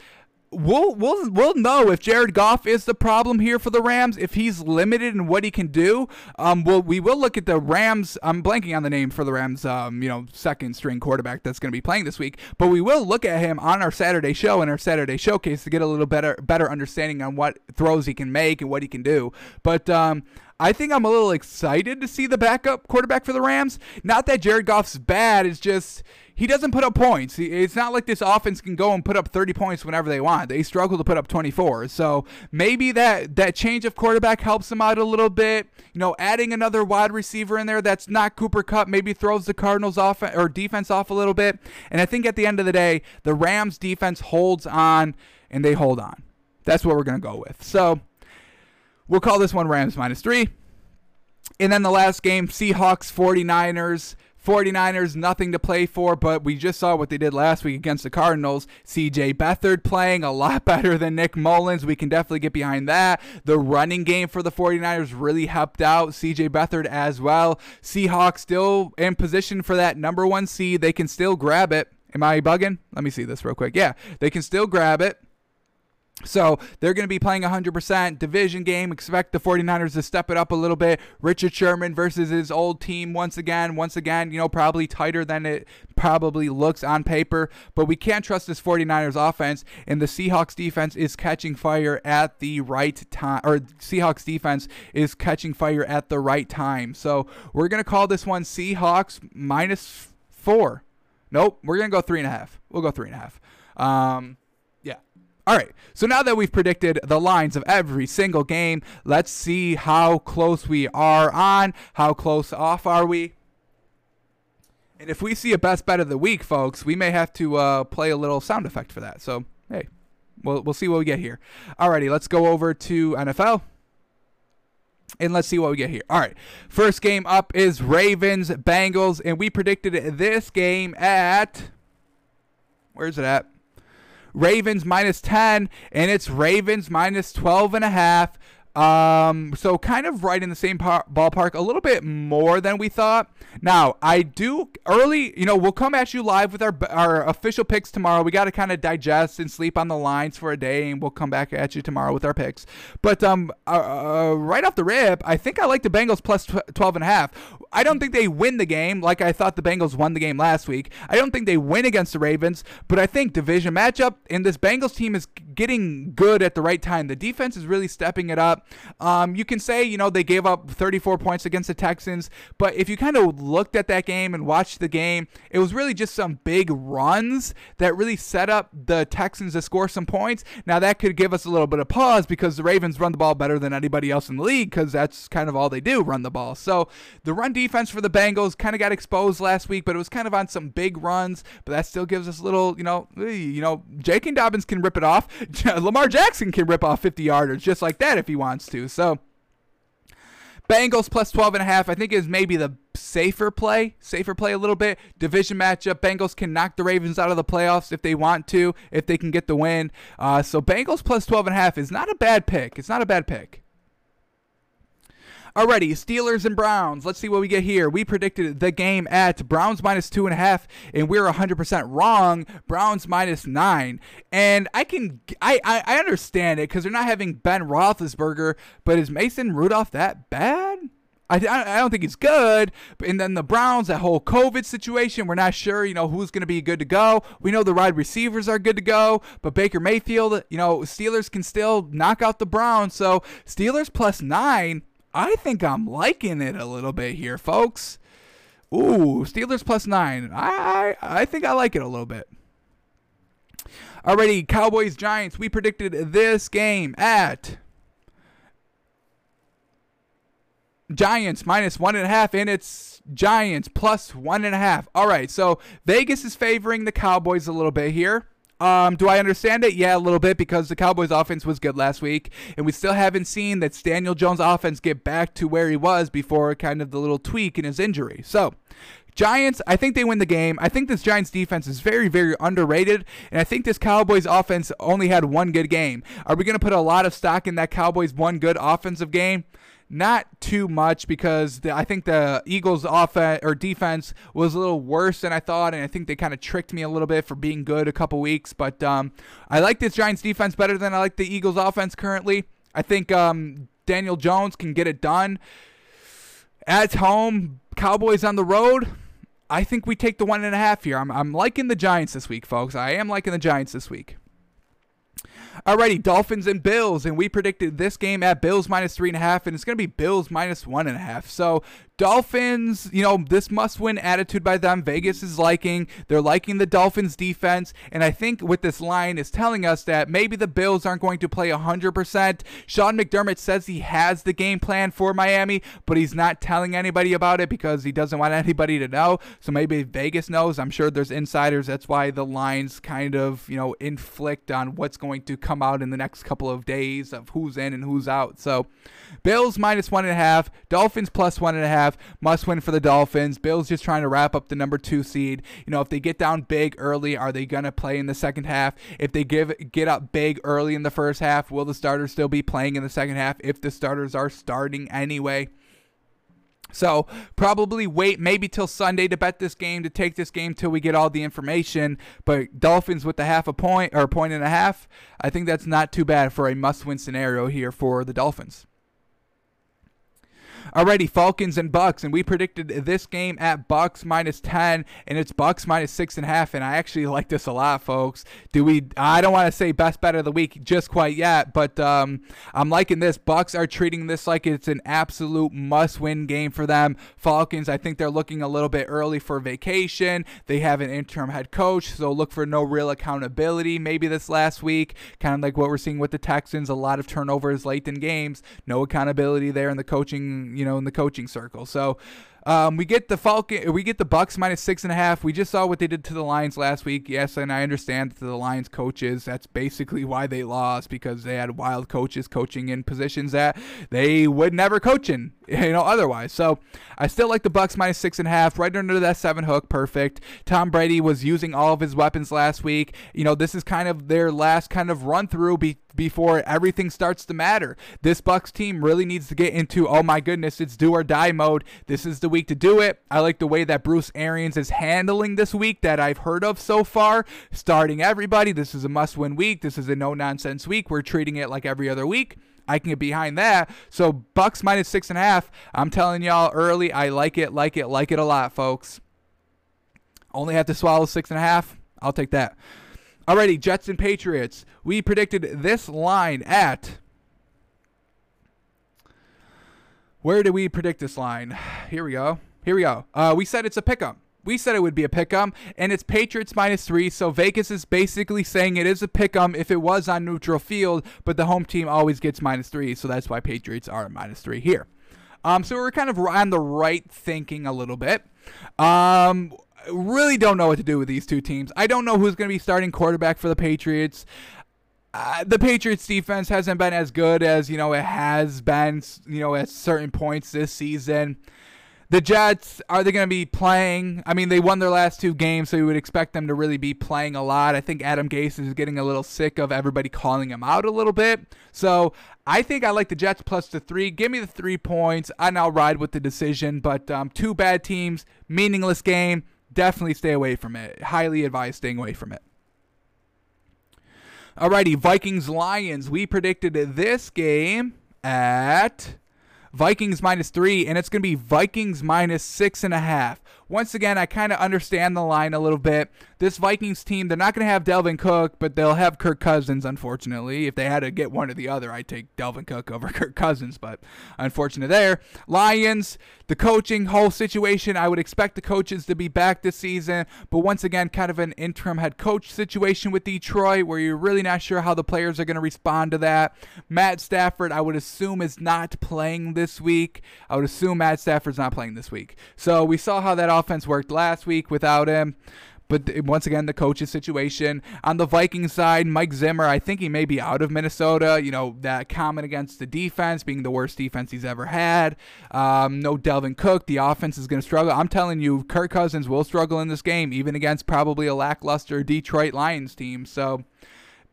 we'll we'll we'll know if Jared Goff is the problem here for the Rams. If he's limited in what he can do, um, well, we will look at the Rams. I'm blanking on the name for the Rams. Um, you know, second string quarterback that's going to be playing this week. But we will look at him on our Saturday show and our Saturday showcase to get a little better better understanding on what throws he can make and what he can do. But um, I think I'm a little excited to see the backup quarterback for the Rams. Not that Jared Goff's bad, it's just he doesn't put up points. It's not like this offense can go and put up 30 points whenever they want. They struggle to put up 24. So maybe that that change of quarterback helps them out a little bit. You know, adding another wide receiver in there that's not Cooper Kupp maybe throws the Cardinals off or defense off a little bit. And I think at the end of the day, the Rams defense holds on and they hold on. That's what we're to go with. So We'll call this one Rams minus three. And then the last game, Seahawks 49ers. 49ers, nothing to play for, but we just saw what they did last week against the Cardinals. CJ Beathard playing a lot (laughs) better than Nick Mullens. We can definitely get behind that. The running game for the 49ers really helped out CJ Beathard as well. Seahawks still in position for that number one seed. They can still grab it. Am I bugging? Let me see this real quick. Yeah, they can still grab it. So they're going to be playing 100% division game. Expect the 49ers to step it up a little bit. Richard Sherman versus his old team once again. Once again, you know, probably tighter than it probably looks on paper. But we can't trust this 49ers offense. And the Seahawks defense is catching fire at the right time. Or Seahawks defense is catching fire at the right time. So we're going to call this one Seahawks minus four. Nope. We're going to go three and a half. We'll go three and a half. Um, all right, so now that we've predicted the lines of every single game, let's see how close we are on. How close off are we? And if we see a best bet of the week, folks, we may have to uh, play a little sound effect for that. So, hey, we'll, we'll see what we get here. Alrighty, let's go over to NFL. And let's see what we get here. All right. First game up is Ravens Bengals. And we predicted this game at. Where's it at? Ravens minus 10, and it's Ravens minus 12 and a half. Um, so kind of right in the same par- ballpark, a little bit more than we thought. Now, I do early, you know, we'll come at you live with our our official picks tomorrow. We got to kind of digest and sleep on the lines for a day, and we'll come back at you tomorrow with our picks. But um, uh, uh, right off the rip, I think I like the Bengals plus 12 and a half. I don't think they win the game like I thought the Bengals won the game last week. I don't think they win against the Ravens, but I think division matchup and this Bengals team is getting good at the right time. The defense is really stepping it up. Um, you can say, you know, they gave up 34 points against the Texans, but if you kind of looked at that game and watched the game, it was really just some big runs that really set up the Texans to score some points. Now, that could give us a little bit of pause because the Ravens run the ball better than anybody else in the league because that's kind of all they do run the ball. So the run defense for the Bengals kind of got exposed last week, but it was kind of on some big runs, but that still gives us a little, you know, you know, J.K. Dobbins can rip it off. (laughs) Lamar Jackson can rip off 50 yarders just like that if he wants to. So Bengals plus 12 and a half, I think is maybe the safer play, safer play a little bit. Division matchup. Bengals can knock the Ravens out of the playoffs if they want to, if they can get the win. Uh, so Bengals plus 12 and a half is not a bad pick. It's not a bad pick. Alrighty, Steelers and Browns. Let's see what we get here. We predicted the game at Browns minus two and a half, and we are 100% wrong. Browns minus nine. And I can, I, I, I understand it because they're not having Ben Roethlisberger, but is Mason Rudolph that bad? I, I don't think he's good. And then the Browns, that whole COVID situation, we're not sure, you know, who's going to be good to go. We know the wide receivers are good to go, but Baker Mayfield, you know, Steelers can still knock out the Browns. So Steelers plus nine, I think I'm liking it a little bit here, folks. Ooh, Steelers plus nine. I, I, I think I like it a little bit. Already, Cowboys Giants. We predicted this game at Giants minus one and a half, and it's Giants plus one and a half. All right, so Vegas is favoring the Cowboys a little bit here. Um, do I understand it? Yeah, a little bit because the Cowboys' offense was good last week, and we still haven't seen that Daniel Jones' offense get back to where he was before kind of the little tweak in his injury. So, Giants, I think they win the game. I think this Giants defense is very, very underrated, and I think this Cowboys offense only had one good game. Are we going to put a lot of stock in that Cowboys one good offensive game? Not too much because the, I think the Eagles' offense or defense was a little worse than I thought, and I think they kind of tricked me a little bit for being good a couple weeks. But um, I like this Giants defense better than I like the Eagles' offense currently. I think um, Daniel Jones can get it done at home. Cowboys on the road. I think we take the one and a half here. I'm, I'm liking the Giants this week, folks. I am liking the Giants this week. Alrighty, Dolphins and Bills, and we predicted this game at Bills minus three and a half, and it's going to be Bills minus one and a half. So Dolphins, you know, this must win attitude by them. Vegas is liking. They're liking the Dolphins defense. And I think with this line is telling us that maybe the Bills aren't going to play 100%. Sean McDermott says he has the game plan for Miami, but he's not telling anybody about it because he doesn't want (laughs) anybody to know. So maybe Vegas knows. I'm sure there's insiders. That's why the lines kind of, you know, inflict on what's going to come out in the next couple of days of who's in and who's out. So Bills minus one and a half, Dolphins plus one and a half. Must win for the Dolphins. Bills just trying to wrap up the number two seed. You know, if they get down big early, are they gonna play in the second half? If they give get up big early in the first half, will the starters still be playing in the second half? If the starters are starting anyway. So probably wait maybe till Sunday to bet this game to take this game till we get all the information. But Dolphins with the half a point or a point and a half, I think that's not too bad for a must-win scenario here for the Dolphins. Alrighty, Falcons and Bucs, and we predicted this game at Bucs minus ten, and it's Bucs minus six and a half. And I actually like this a lot, folks. Do we? I don't want to say best bet of the week just quite yet, but um, I'm liking this. Bucs are treating this like it's an absolute must-win game for them. Falcons, I think they're looking a little bit early for vacation. They have an interim head coach, so look for no real accountability. Maybe this last week, kind of like what we're seeing with the Texans, a lot of turnovers late in games, no accountability there in the coaching you know, in the coaching circle. So um, we get the Falcon, we get the Bucs minus six and a half. We just saw what they did to the Lions last week. Yes, and I understand that the Lions coaches. That's basically why they lost because they had wild coaches coaching in positions that they would never coach in, (laughs) you know, otherwise. So I still like the Bucs minus six and a half, right under that seven hook, perfect. Tom Brady was using all of his weapons last week. You know, this is kind of their last kind of run through. Be- before everything starts to matter. This Bucs team really needs to get into oh my goodness, it's do or die mode. This is the week to do it. I like the way that Bruce Arians is handling this week that I've heard of so far. Starting everybody, this is a must win week. This is a no nonsense week. We're treating it like every other week. I can get behind that. So Bucs minus six and a half. I'm telling y'all early, I like it, like it, like it a lot, folks. Only have to swallow six and a half. I'll take that. Alrighty, Jets and Patriots. We predicted this line at Where do we predict this line? (sighs) Here we go. Here we go. Uh, we said it's a pick'em. We said it would be a pick'em, and it's Patriots minus three. So Vegas is basically saying it is a pick'em if it was on neutral field, but the home team always gets minus three, so that's why Patriots are minus three here. Um, so we're kind of on the right thinking a little bit. Um, really don't know what to do with these two teams. I don't know who's going to be starting quarterback for the Patriots. Uh, the Patriots defense hasn't been as good as you know it has been you know at certain points this season. the Jets, are they going to be playing? I mean, they won their last two games, so you would expect them to really be playing a lot. I think Adam Gase is getting a little sick of everybody calling him out a little bit. So I think I like the Jets plus the three. Give me the three points, and I'll ride with the decision. But um, two bad teams, meaningless game. Definitely stay away from it. Highly advise staying away from it. Alrighty, Vikings Lions. We predicted this game at Vikings minus three, and it's going to be Vikings minus six and a half. Once again, I kind of understand the line a little bit. This Vikings team, they're not going to have Dalvin Cook, but they'll have Kirk Cousins, unfortunately. If they had to get one or the other, I'd take Dalvin Cook over (laughs) Kirk Cousins, but unfortunate there. Lions, the coaching whole situation, I would expect the coaches to be back this season, but once again, kind of an interim head coach situation with Detroit where you're really not sure how the players are going to respond to that. Matt Stafford, I would assume, is not playing this week. I would assume Matt Stafford's not playing this week. So we saw how that offense worked last week without him. But once again, the coach's situation. On the Vikings side, Mike Zimmer, I think he may be out of Minnesota. You know, that comment against the defense being the worst defense he's ever had. Um, no Dalvin Cook. The offense is going to struggle. I'm telling you, Kirk Cousins will struggle in this game, even against probably a lackluster Detroit Lions team. So.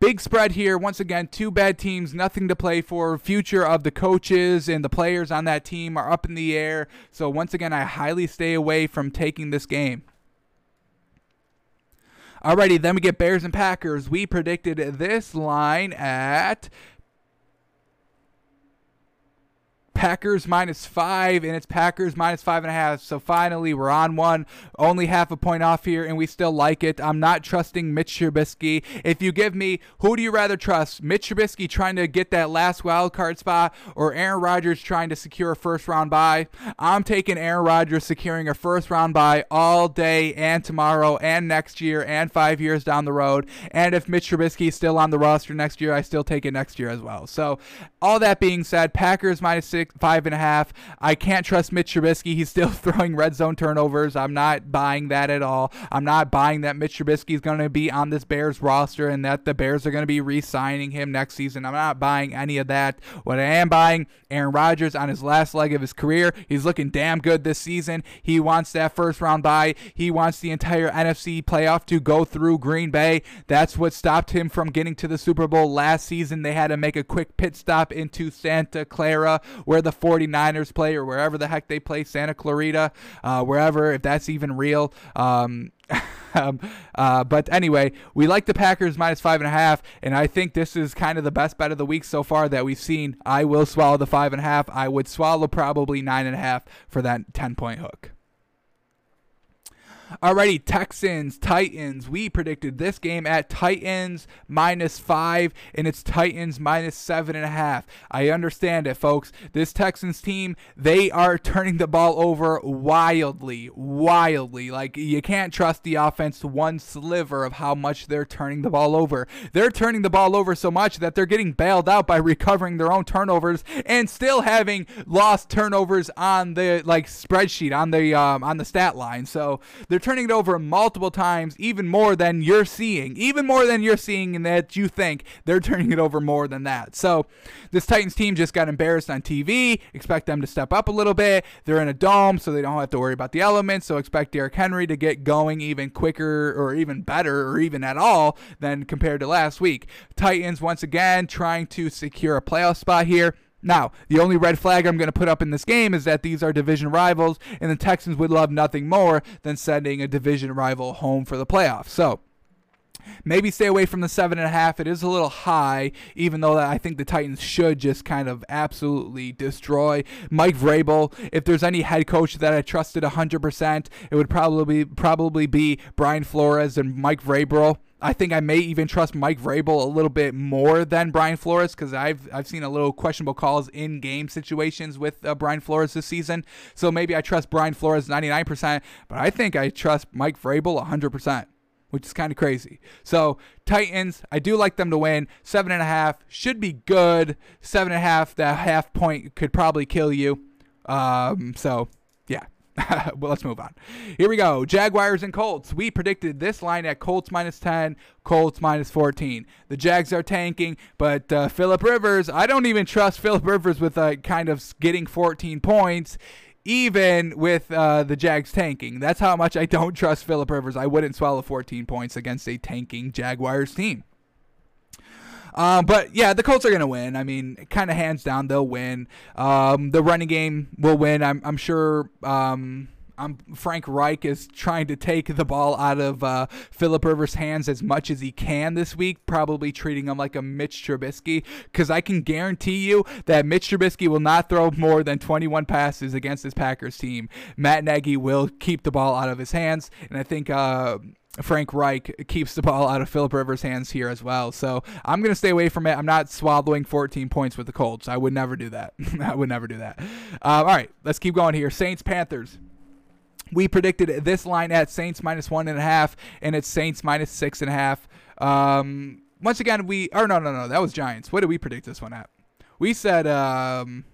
Big spread here. Once again, two bad teams, nothing to play for. Future of the coaches and the players on that team are up in the air. So, once again, I highly stay away from taking this game. Alrighty, then we get Bears and Packers. We predicted this line at Packers minus five, and it's Packers minus five and a half. So finally, we're on one, only half a point off here, and we still like it. I'm not trusting Mitch Trubisky. If you give me, who do you rather trust? Mitch Trubisky trying to get that last wild card spot, or Aaron Rodgers trying to secure a first round bye? I'm taking Aaron Rodgers securing a first round bye all day and tomorrow and next year and five years down the road. And if Mitch Trubisky is still on the roster next year, I still take it next year as well. So all that being said, Packers minus six five and a half. I can't trust Mitch Trubisky. He's still (laughs) throwing red zone turnovers. I'm not buying that at all. I'm not buying that Mitch Trubisky is going to be on this Bears roster and that the Bears are going to be re-signing him next season. I'm not buying any of that. What I am buying, Aaron Rodgers on his last leg of his career. He's looking damn good this season. He wants that first round bye. He wants the entire NFC playoff to go through Green Bay. That's what stopped him from getting to the Super Bowl last season. They had to make a quick pit stop into Santa Clara where where the 49ers play or wherever the heck they play, Santa Clarita, uh, wherever, if that's even real. Um, (laughs) um, uh, but anyway, we like the Packers minus five and a half, and I think this is kind of the best bet of the week so far that we've seen. I will swallow the five and a half. I would swallow probably nine and a half for that 10 point hook. Alrighty, Texans, Titans. We predicted this game at Titans minus five, and it's Titans minus seven and a half. I understand it, folks. This Texans team, they are turning the ball over wildly, wildly. Like, you can't trust the offense one sliver of how much they're turning the ball over. They're turning the ball over so much that they're getting bailed out by recovering their own turnovers and still having lost turnovers on the like spreadsheet on the um, on the stat line. So they're they're turning it over multiple times, even more than you're seeing, even more than you're seeing, and that you think they're turning it over more than that. So this Titans team just got embarrassed on TV. Expect them to step up a little bit. They're in a dome, so they don't have to worry about the elements. So expect Derrick Henry to get going even quicker, or even better, or even at all than compared to last week. Titans once again trying to secure a playoff spot here. Now, the only red flag I'm going to put up in this game is that these are division rivals, and the Texans would love nothing more than sending a division rival home for the playoffs. So, maybe stay away from the seven and a half. It is a little high, even though I think the Titans should just kind of absolutely destroy Mike Vrabel. If there's any head coach that I trusted 100%, it would probably probably be Brian Flores and Mike Vrabel. I think I may even trust Mike Vrabel a little bit more than Brian Flores because I've I've seen a little questionable calls in game situations with uh, Brian Flores this season. So maybe I trust Brian Flores 99%, but I think I trust Mike Vrabel 100%, which is kind of crazy. So Titans, I do like them to win. Seven and a half should be good. Seven and a half, that half point could probably kill you. Um, so yeah, (laughs) well, let's move on. Here we go. Jaguars and Colts. We predicted this line at Colts minus 10, Colts minus 14. The Jags are tanking, but uh, Philip Rivers, I don't even trust Philip Rivers with uh, kind of getting 14 points even with uh, the Jags tanking. That's how much I don't (laughs) trust Philip Rivers. I wouldn't swallow 14 points against a tanking Jaguars team. Um, but yeah, the Colts are going to win. I mean, kind of hands down, they'll win. Um, the running game will win. I'm, I'm sure. Um, I'm, Frank Reich is trying to take the ball out of uh, Philip Rivers' hands as much as he can this week, probably treating him like a Mitch Trubisky. Because I can guarantee you that Mitch Trubisky will not throw more than 21 passes against this Packers team. Matt Nagy will keep the ball out of his hands, and I think. Uh, Frank Reich keeps the ball out of Philip Rivers' hands here as well. So I'm going to stay away from it. I'm not swallowing 14 points with the Colts. I would never do that. (laughs) I would never do that. Uh, all right, let's keep going here. Saints Panthers. We predicted this line at Saints minus one and a half, and it's Saints minus six and a half. Um, once again, we or no, no, no, that was Giants. What did we predict this one at? We said um,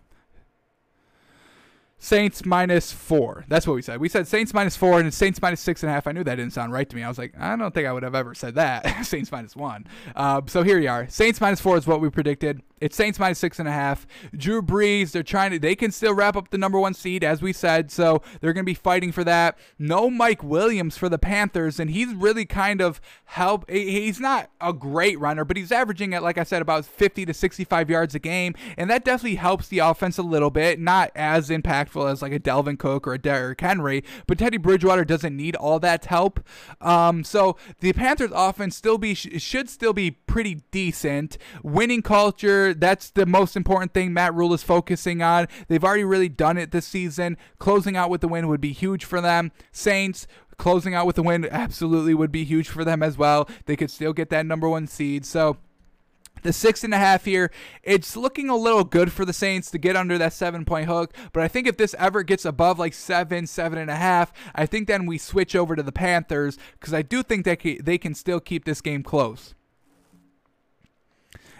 Saints minus four. That's what we said. We said Saints minus four and Saints minus six and a half. I knew that didn't sound right to me. I was like, I don't think I would have ever said that. (laughs) Saints minus one. Uh, so here you are. Saints minus four is what we predicted. It's Saints minus six and a half. Drew Brees, they're trying to, they can still wrap up the number one seed, as we said. So they're going to be fighting for that. No Mike Williams for the Panthers, and he's really kind of help. He's not a great runner, but he's averaging at, like I said, about 50 to 65 yards a game, and that definitely helps the offense a little bit. Not as impactful as like a Dalvin Cook or a Derrick Henry, but Teddy Bridgewater doesn't need all that help. Um, so the Panthers offense still be should still be pretty decent. Winning culture that's the most important thing Matt Rhule is focusing on. They've already really done it this season. Closing out with the win would be huge for them. Saints closing out with the win absolutely would be huge for them as well. They could still get that number one seed. So the six and a half here, it's looking a little good for the Saints to get under that seven point hook. But I think if this ever gets above like seven, seven and a half, I think then we switch over to the Panthers because I do think that they can still keep this game close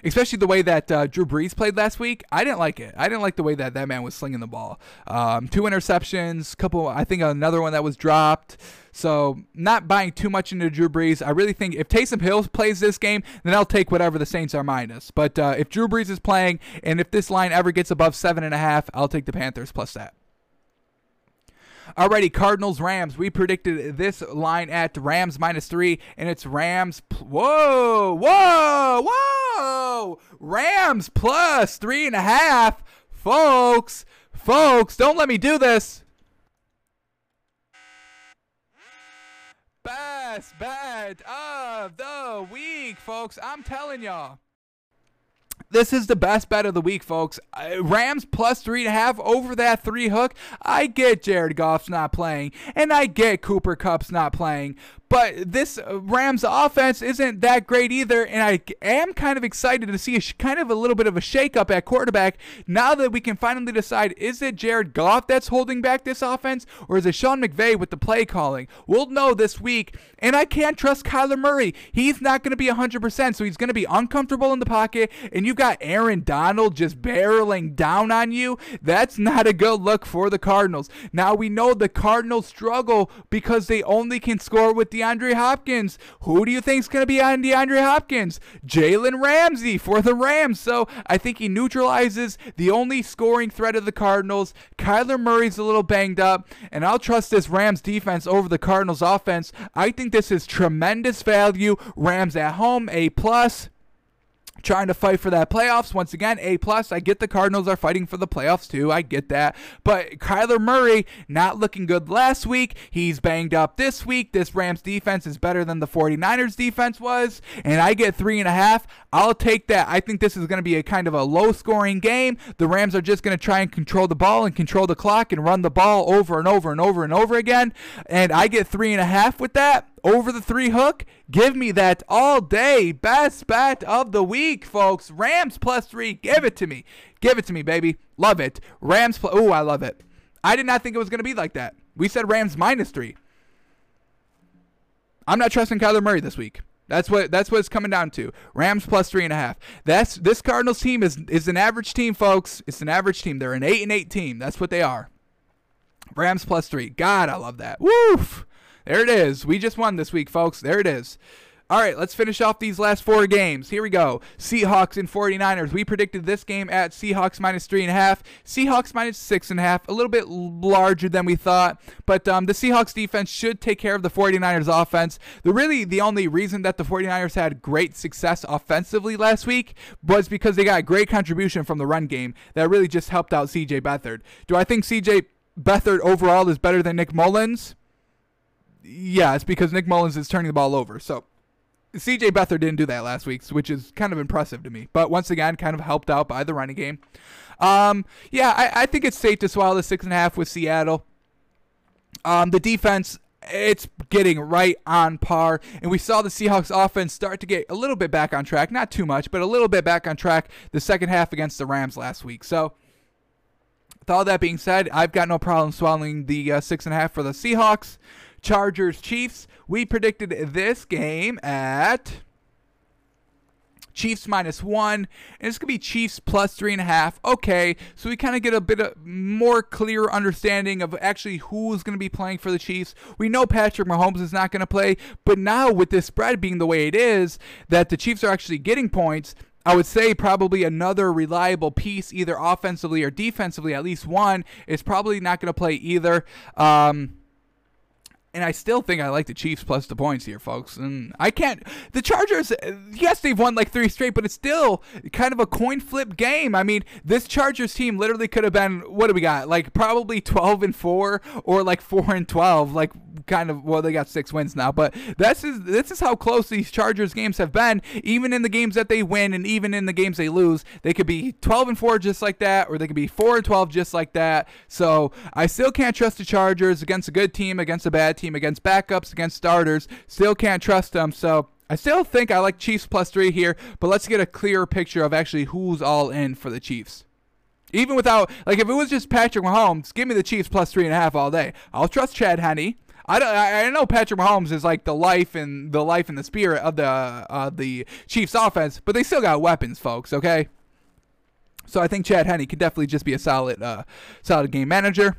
especially the way that uh, Drew Brees played last week. I didn't like it. I didn't like the way that that man was slinging the ball. Um, two interceptions, couple. I think another one that was dropped. So not buying too much into Drew Brees. I really think if Taysom Hill plays this game, then I'll take whatever the Saints are minus. But uh, if Drew Brees is playing, and if this line ever gets above seven and a half, I'll take the Panthers plus that. Alrighty, Cardinals Rams. We predicted this line at Rams minus three, and it's Rams. Whoa, whoa, whoa! Rams plus three and a half, folks. Folks, don't let me do this. Best bet of the week, folks. I'm telling y'all. This is the best bet of the week, folks. Uh, Rams plus three and a half over that three hook. I get Jared Goff's not playing, and I get Cooper Kupp's not playing, but this uh, Rams offense isn't that great either, and I am kind of excited to see a sh- kind of a little bit of a shakeup at quarterback now that we can finally decide is it Jared Goff that's holding back this offense, or is it Sean McVay with the play calling? We'll know this week, and I can't trust Kyler Murray. He's not going to be 100%, so he's going to be uncomfortable in the pocket, and you've got Aaron Donald just barreling down on you. That's not a good look for the Cardinals. Now we know the Cardinals struggle because they only can score with DeAndre Hopkins. Who do you think's going to be on DeAndre Hopkins? Jalen Ramsey for the Rams. So I think he neutralizes the only scoring threat of the Cardinals. Kyler Murray's a little banged up, and I'll trust this Rams defense over the Cardinals offense. I think this is tremendous value. Rams at home, A plus trying to fight for that playoffs. Once again, A plus. I get the Cardinals are fighting for the playoffs too. I get that. But Kyler Murray not looking good last week. He's banged up this week. This Rams defense is better than the 49ers defense was. And I get three and a half. I'll take that. I think this is going to be a kind of a low scoring game. The Rams are just going to try and control the ball and control the clock and run the ball over and over and over and over again. And I get three and a half with that over the three hook. Give me that all day best bet of the week, folks. Rams plus three. Give it to me. Give it to me, baby. Love it. Rams plus. Oh, I love it. I did not think it was going to be like that. We said Rams minus three. I'm not trusting Kyler Murray this week. That's what that's what it's coming down to. Rams plus three and a half. That's this Cardinals team is is an average team, folks. It's an average team. They're an eight and eight team. That's what they are. Rams plus three. God, I love that. Woof. There it is. We just won this week, folks. There it is. All right, let's finish off these last four games. Here we go. Seahawks and 49ers. We predicted this game at Seahawks minus three and a half. Seahawks minus six and a half. A little bit larger than we thought, but um, the Seahawks defense should take care of the 49ers offense. The really the only reason that the 49ers had great success offensively last week was because they got great contribution from the run game that really just helped out CJ Beathard. Do I think CJ Beathard overall is better than Nick Mullens? Yeah, it's because Nick Mullens is turning the ball over. So CJ Beathard didn't do that last week, which is kind of impressive to me. But once again, kind of helped out by the running game. Um, yeah, I, I think it's safe to swallow the six and a half with Seattle. Um, the defense, it's getting right on par. And we saw the Seahawks offense start to get a little bit back on track. Not too much, but a little bit back on track the second half against the Rams last week. So, with all that being said, I've got no problem swallowing the uh, six and a half for the Seahawks. Chargers Chiefs. We predicted this game at Chiefs minus one, and it's gonna be Chiefs plus three and a half. Okay, so we kind of get a bit of more clear understanding of actually who's gonna be playing for the Chiefs. We know Patrick Mahomes is not gonna play, but now with this spread being the way it is, that the Chiefs are actually getting points. I would say probably another reliable piece, either offensively or defensively, at least one, is probably not going to play either. Um, and I still think I like the Chiefs plus the points here, folks. And I can't. The Chargers, yes, they've won like three straight, but it's still kind of a coin flip game. I mean, this Chargers team literally could have been what do we got? Like probably 12 and four or like four and 12. Like kind of. Well, they got six wins now, but this is this is how close these Chargers games have been. Even in the games that they win, and even in the games they lose, they could be 12 and four just like that, or they could be four and 12 just like that. So I still can't trust the Chargers against a good team, against a bad team team against backups, against starters. Still can't trust them. So I still think I like Chiefs plus three here, but let's get a clearer picture of actually who's all in for the Chiefs. Even without, like, if it was just Patrick Mahomes, give me the Chiefs plus three and a half all day. I'll trust Chad Henne. I, don't, I know Patrick Mahomes is like the life and the life and the spirit of the uh, the Chiefs offense, but they still got weapons, folks. Okay, so I think Chad Henne could definitely just be a solid uh, solid game manager.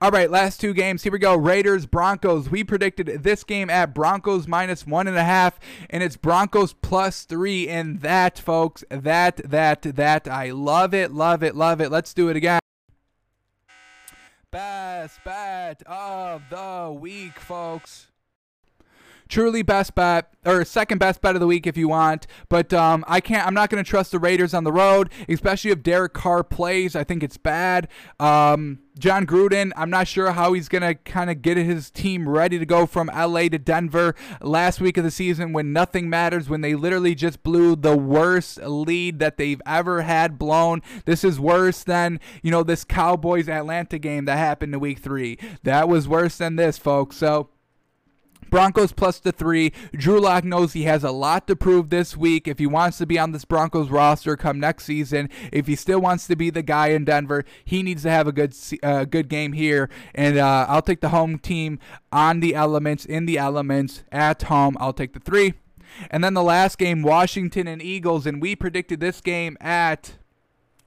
All right, last two games. Here we go. Raiders, Broncos. We predicted this game at Broncos minus one and a half, and it's Broncos plus three. And that, folks, that, that, that, I love it, love it, love it. Let's do it again. Best bet of the week, folks truly best bet or second best bet of the week if you want. But um, I can't. I'm not going to trust the Raiders on the road, especially if Derek Carr plays. I think it's bad. Um, Jon Gruden, I'm not sure how he's going to kind of get his team ready to go from LA to Denver last week of the season when nothing matters, when they literally just blew the worst lead that they've ever had blown. This is worse than, you know, this Cowboys Atlanta game that happened in week three. That was worse than this, folks. So Broncos plus the three. Drew Lock knows he has a lot to prove this week if he wants to be on this Broncos roster come next season. If he still wants to be the guy in Denver, he needs to have a good uh, good game here. And uh, I'll take the home team on the elements, in the elements, at home. I'll take the three. And then the last game, Washington and Eagles, and we predicted this game at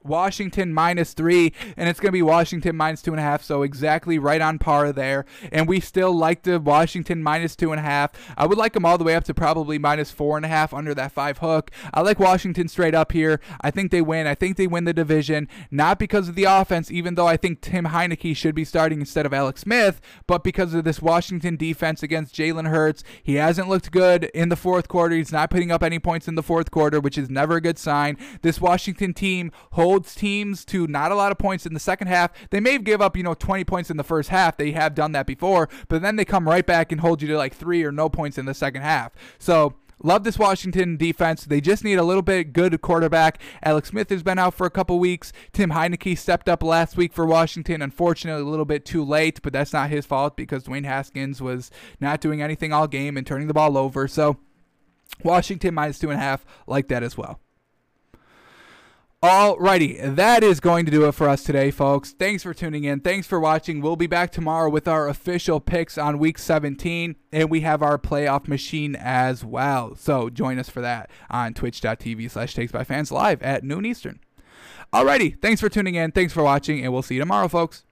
Washington minus three, and it's going to be Washington minus two and a half, so exactly right on par there. And we still like the Washington minus two and a half. I would like them all the way up to probably minus four and a half under that five hook. I like Washington straight up here. I think they win. I think they win the division, not because of the offense, even though I think Tim Heinicke should be starting instead of Alex Smith, but because of this Washington defense against Jalen Hurts. He hasn't looked good in the fourth quarter. He's not putting up any points in the fourth quarter, which is never a good sign. This Washington team holds holds teams to not a lot of points in the second half. They may have give up, you know, 20 points in the first half. They have done that before, but then they come right back and hold you to like three or no points in the second half. So Love this Washington defense. They just need a little bit good quarterback. Alex Smith has been out for a couple weeks. Tim Heinicke stepped up last week for Washington. Unfortunately, a little bit too late, but that's not his fault because Dwayne Haskins was not doing anything all game and turning the ball over. So Washington minus two and a half, like that as well. Alrighty, that is going to do it for us today, folks. Thanks for tuning in. Thanks for watching. We'll be back tomorrow with our official picks on week 17, and we have our playoff machine as well. So join us for that on twitch.tv slash takes by fans live at noon Eastern. Alrighty, thanks for tuning in. Thanks for watching, and we'll see you tomorrow, folks.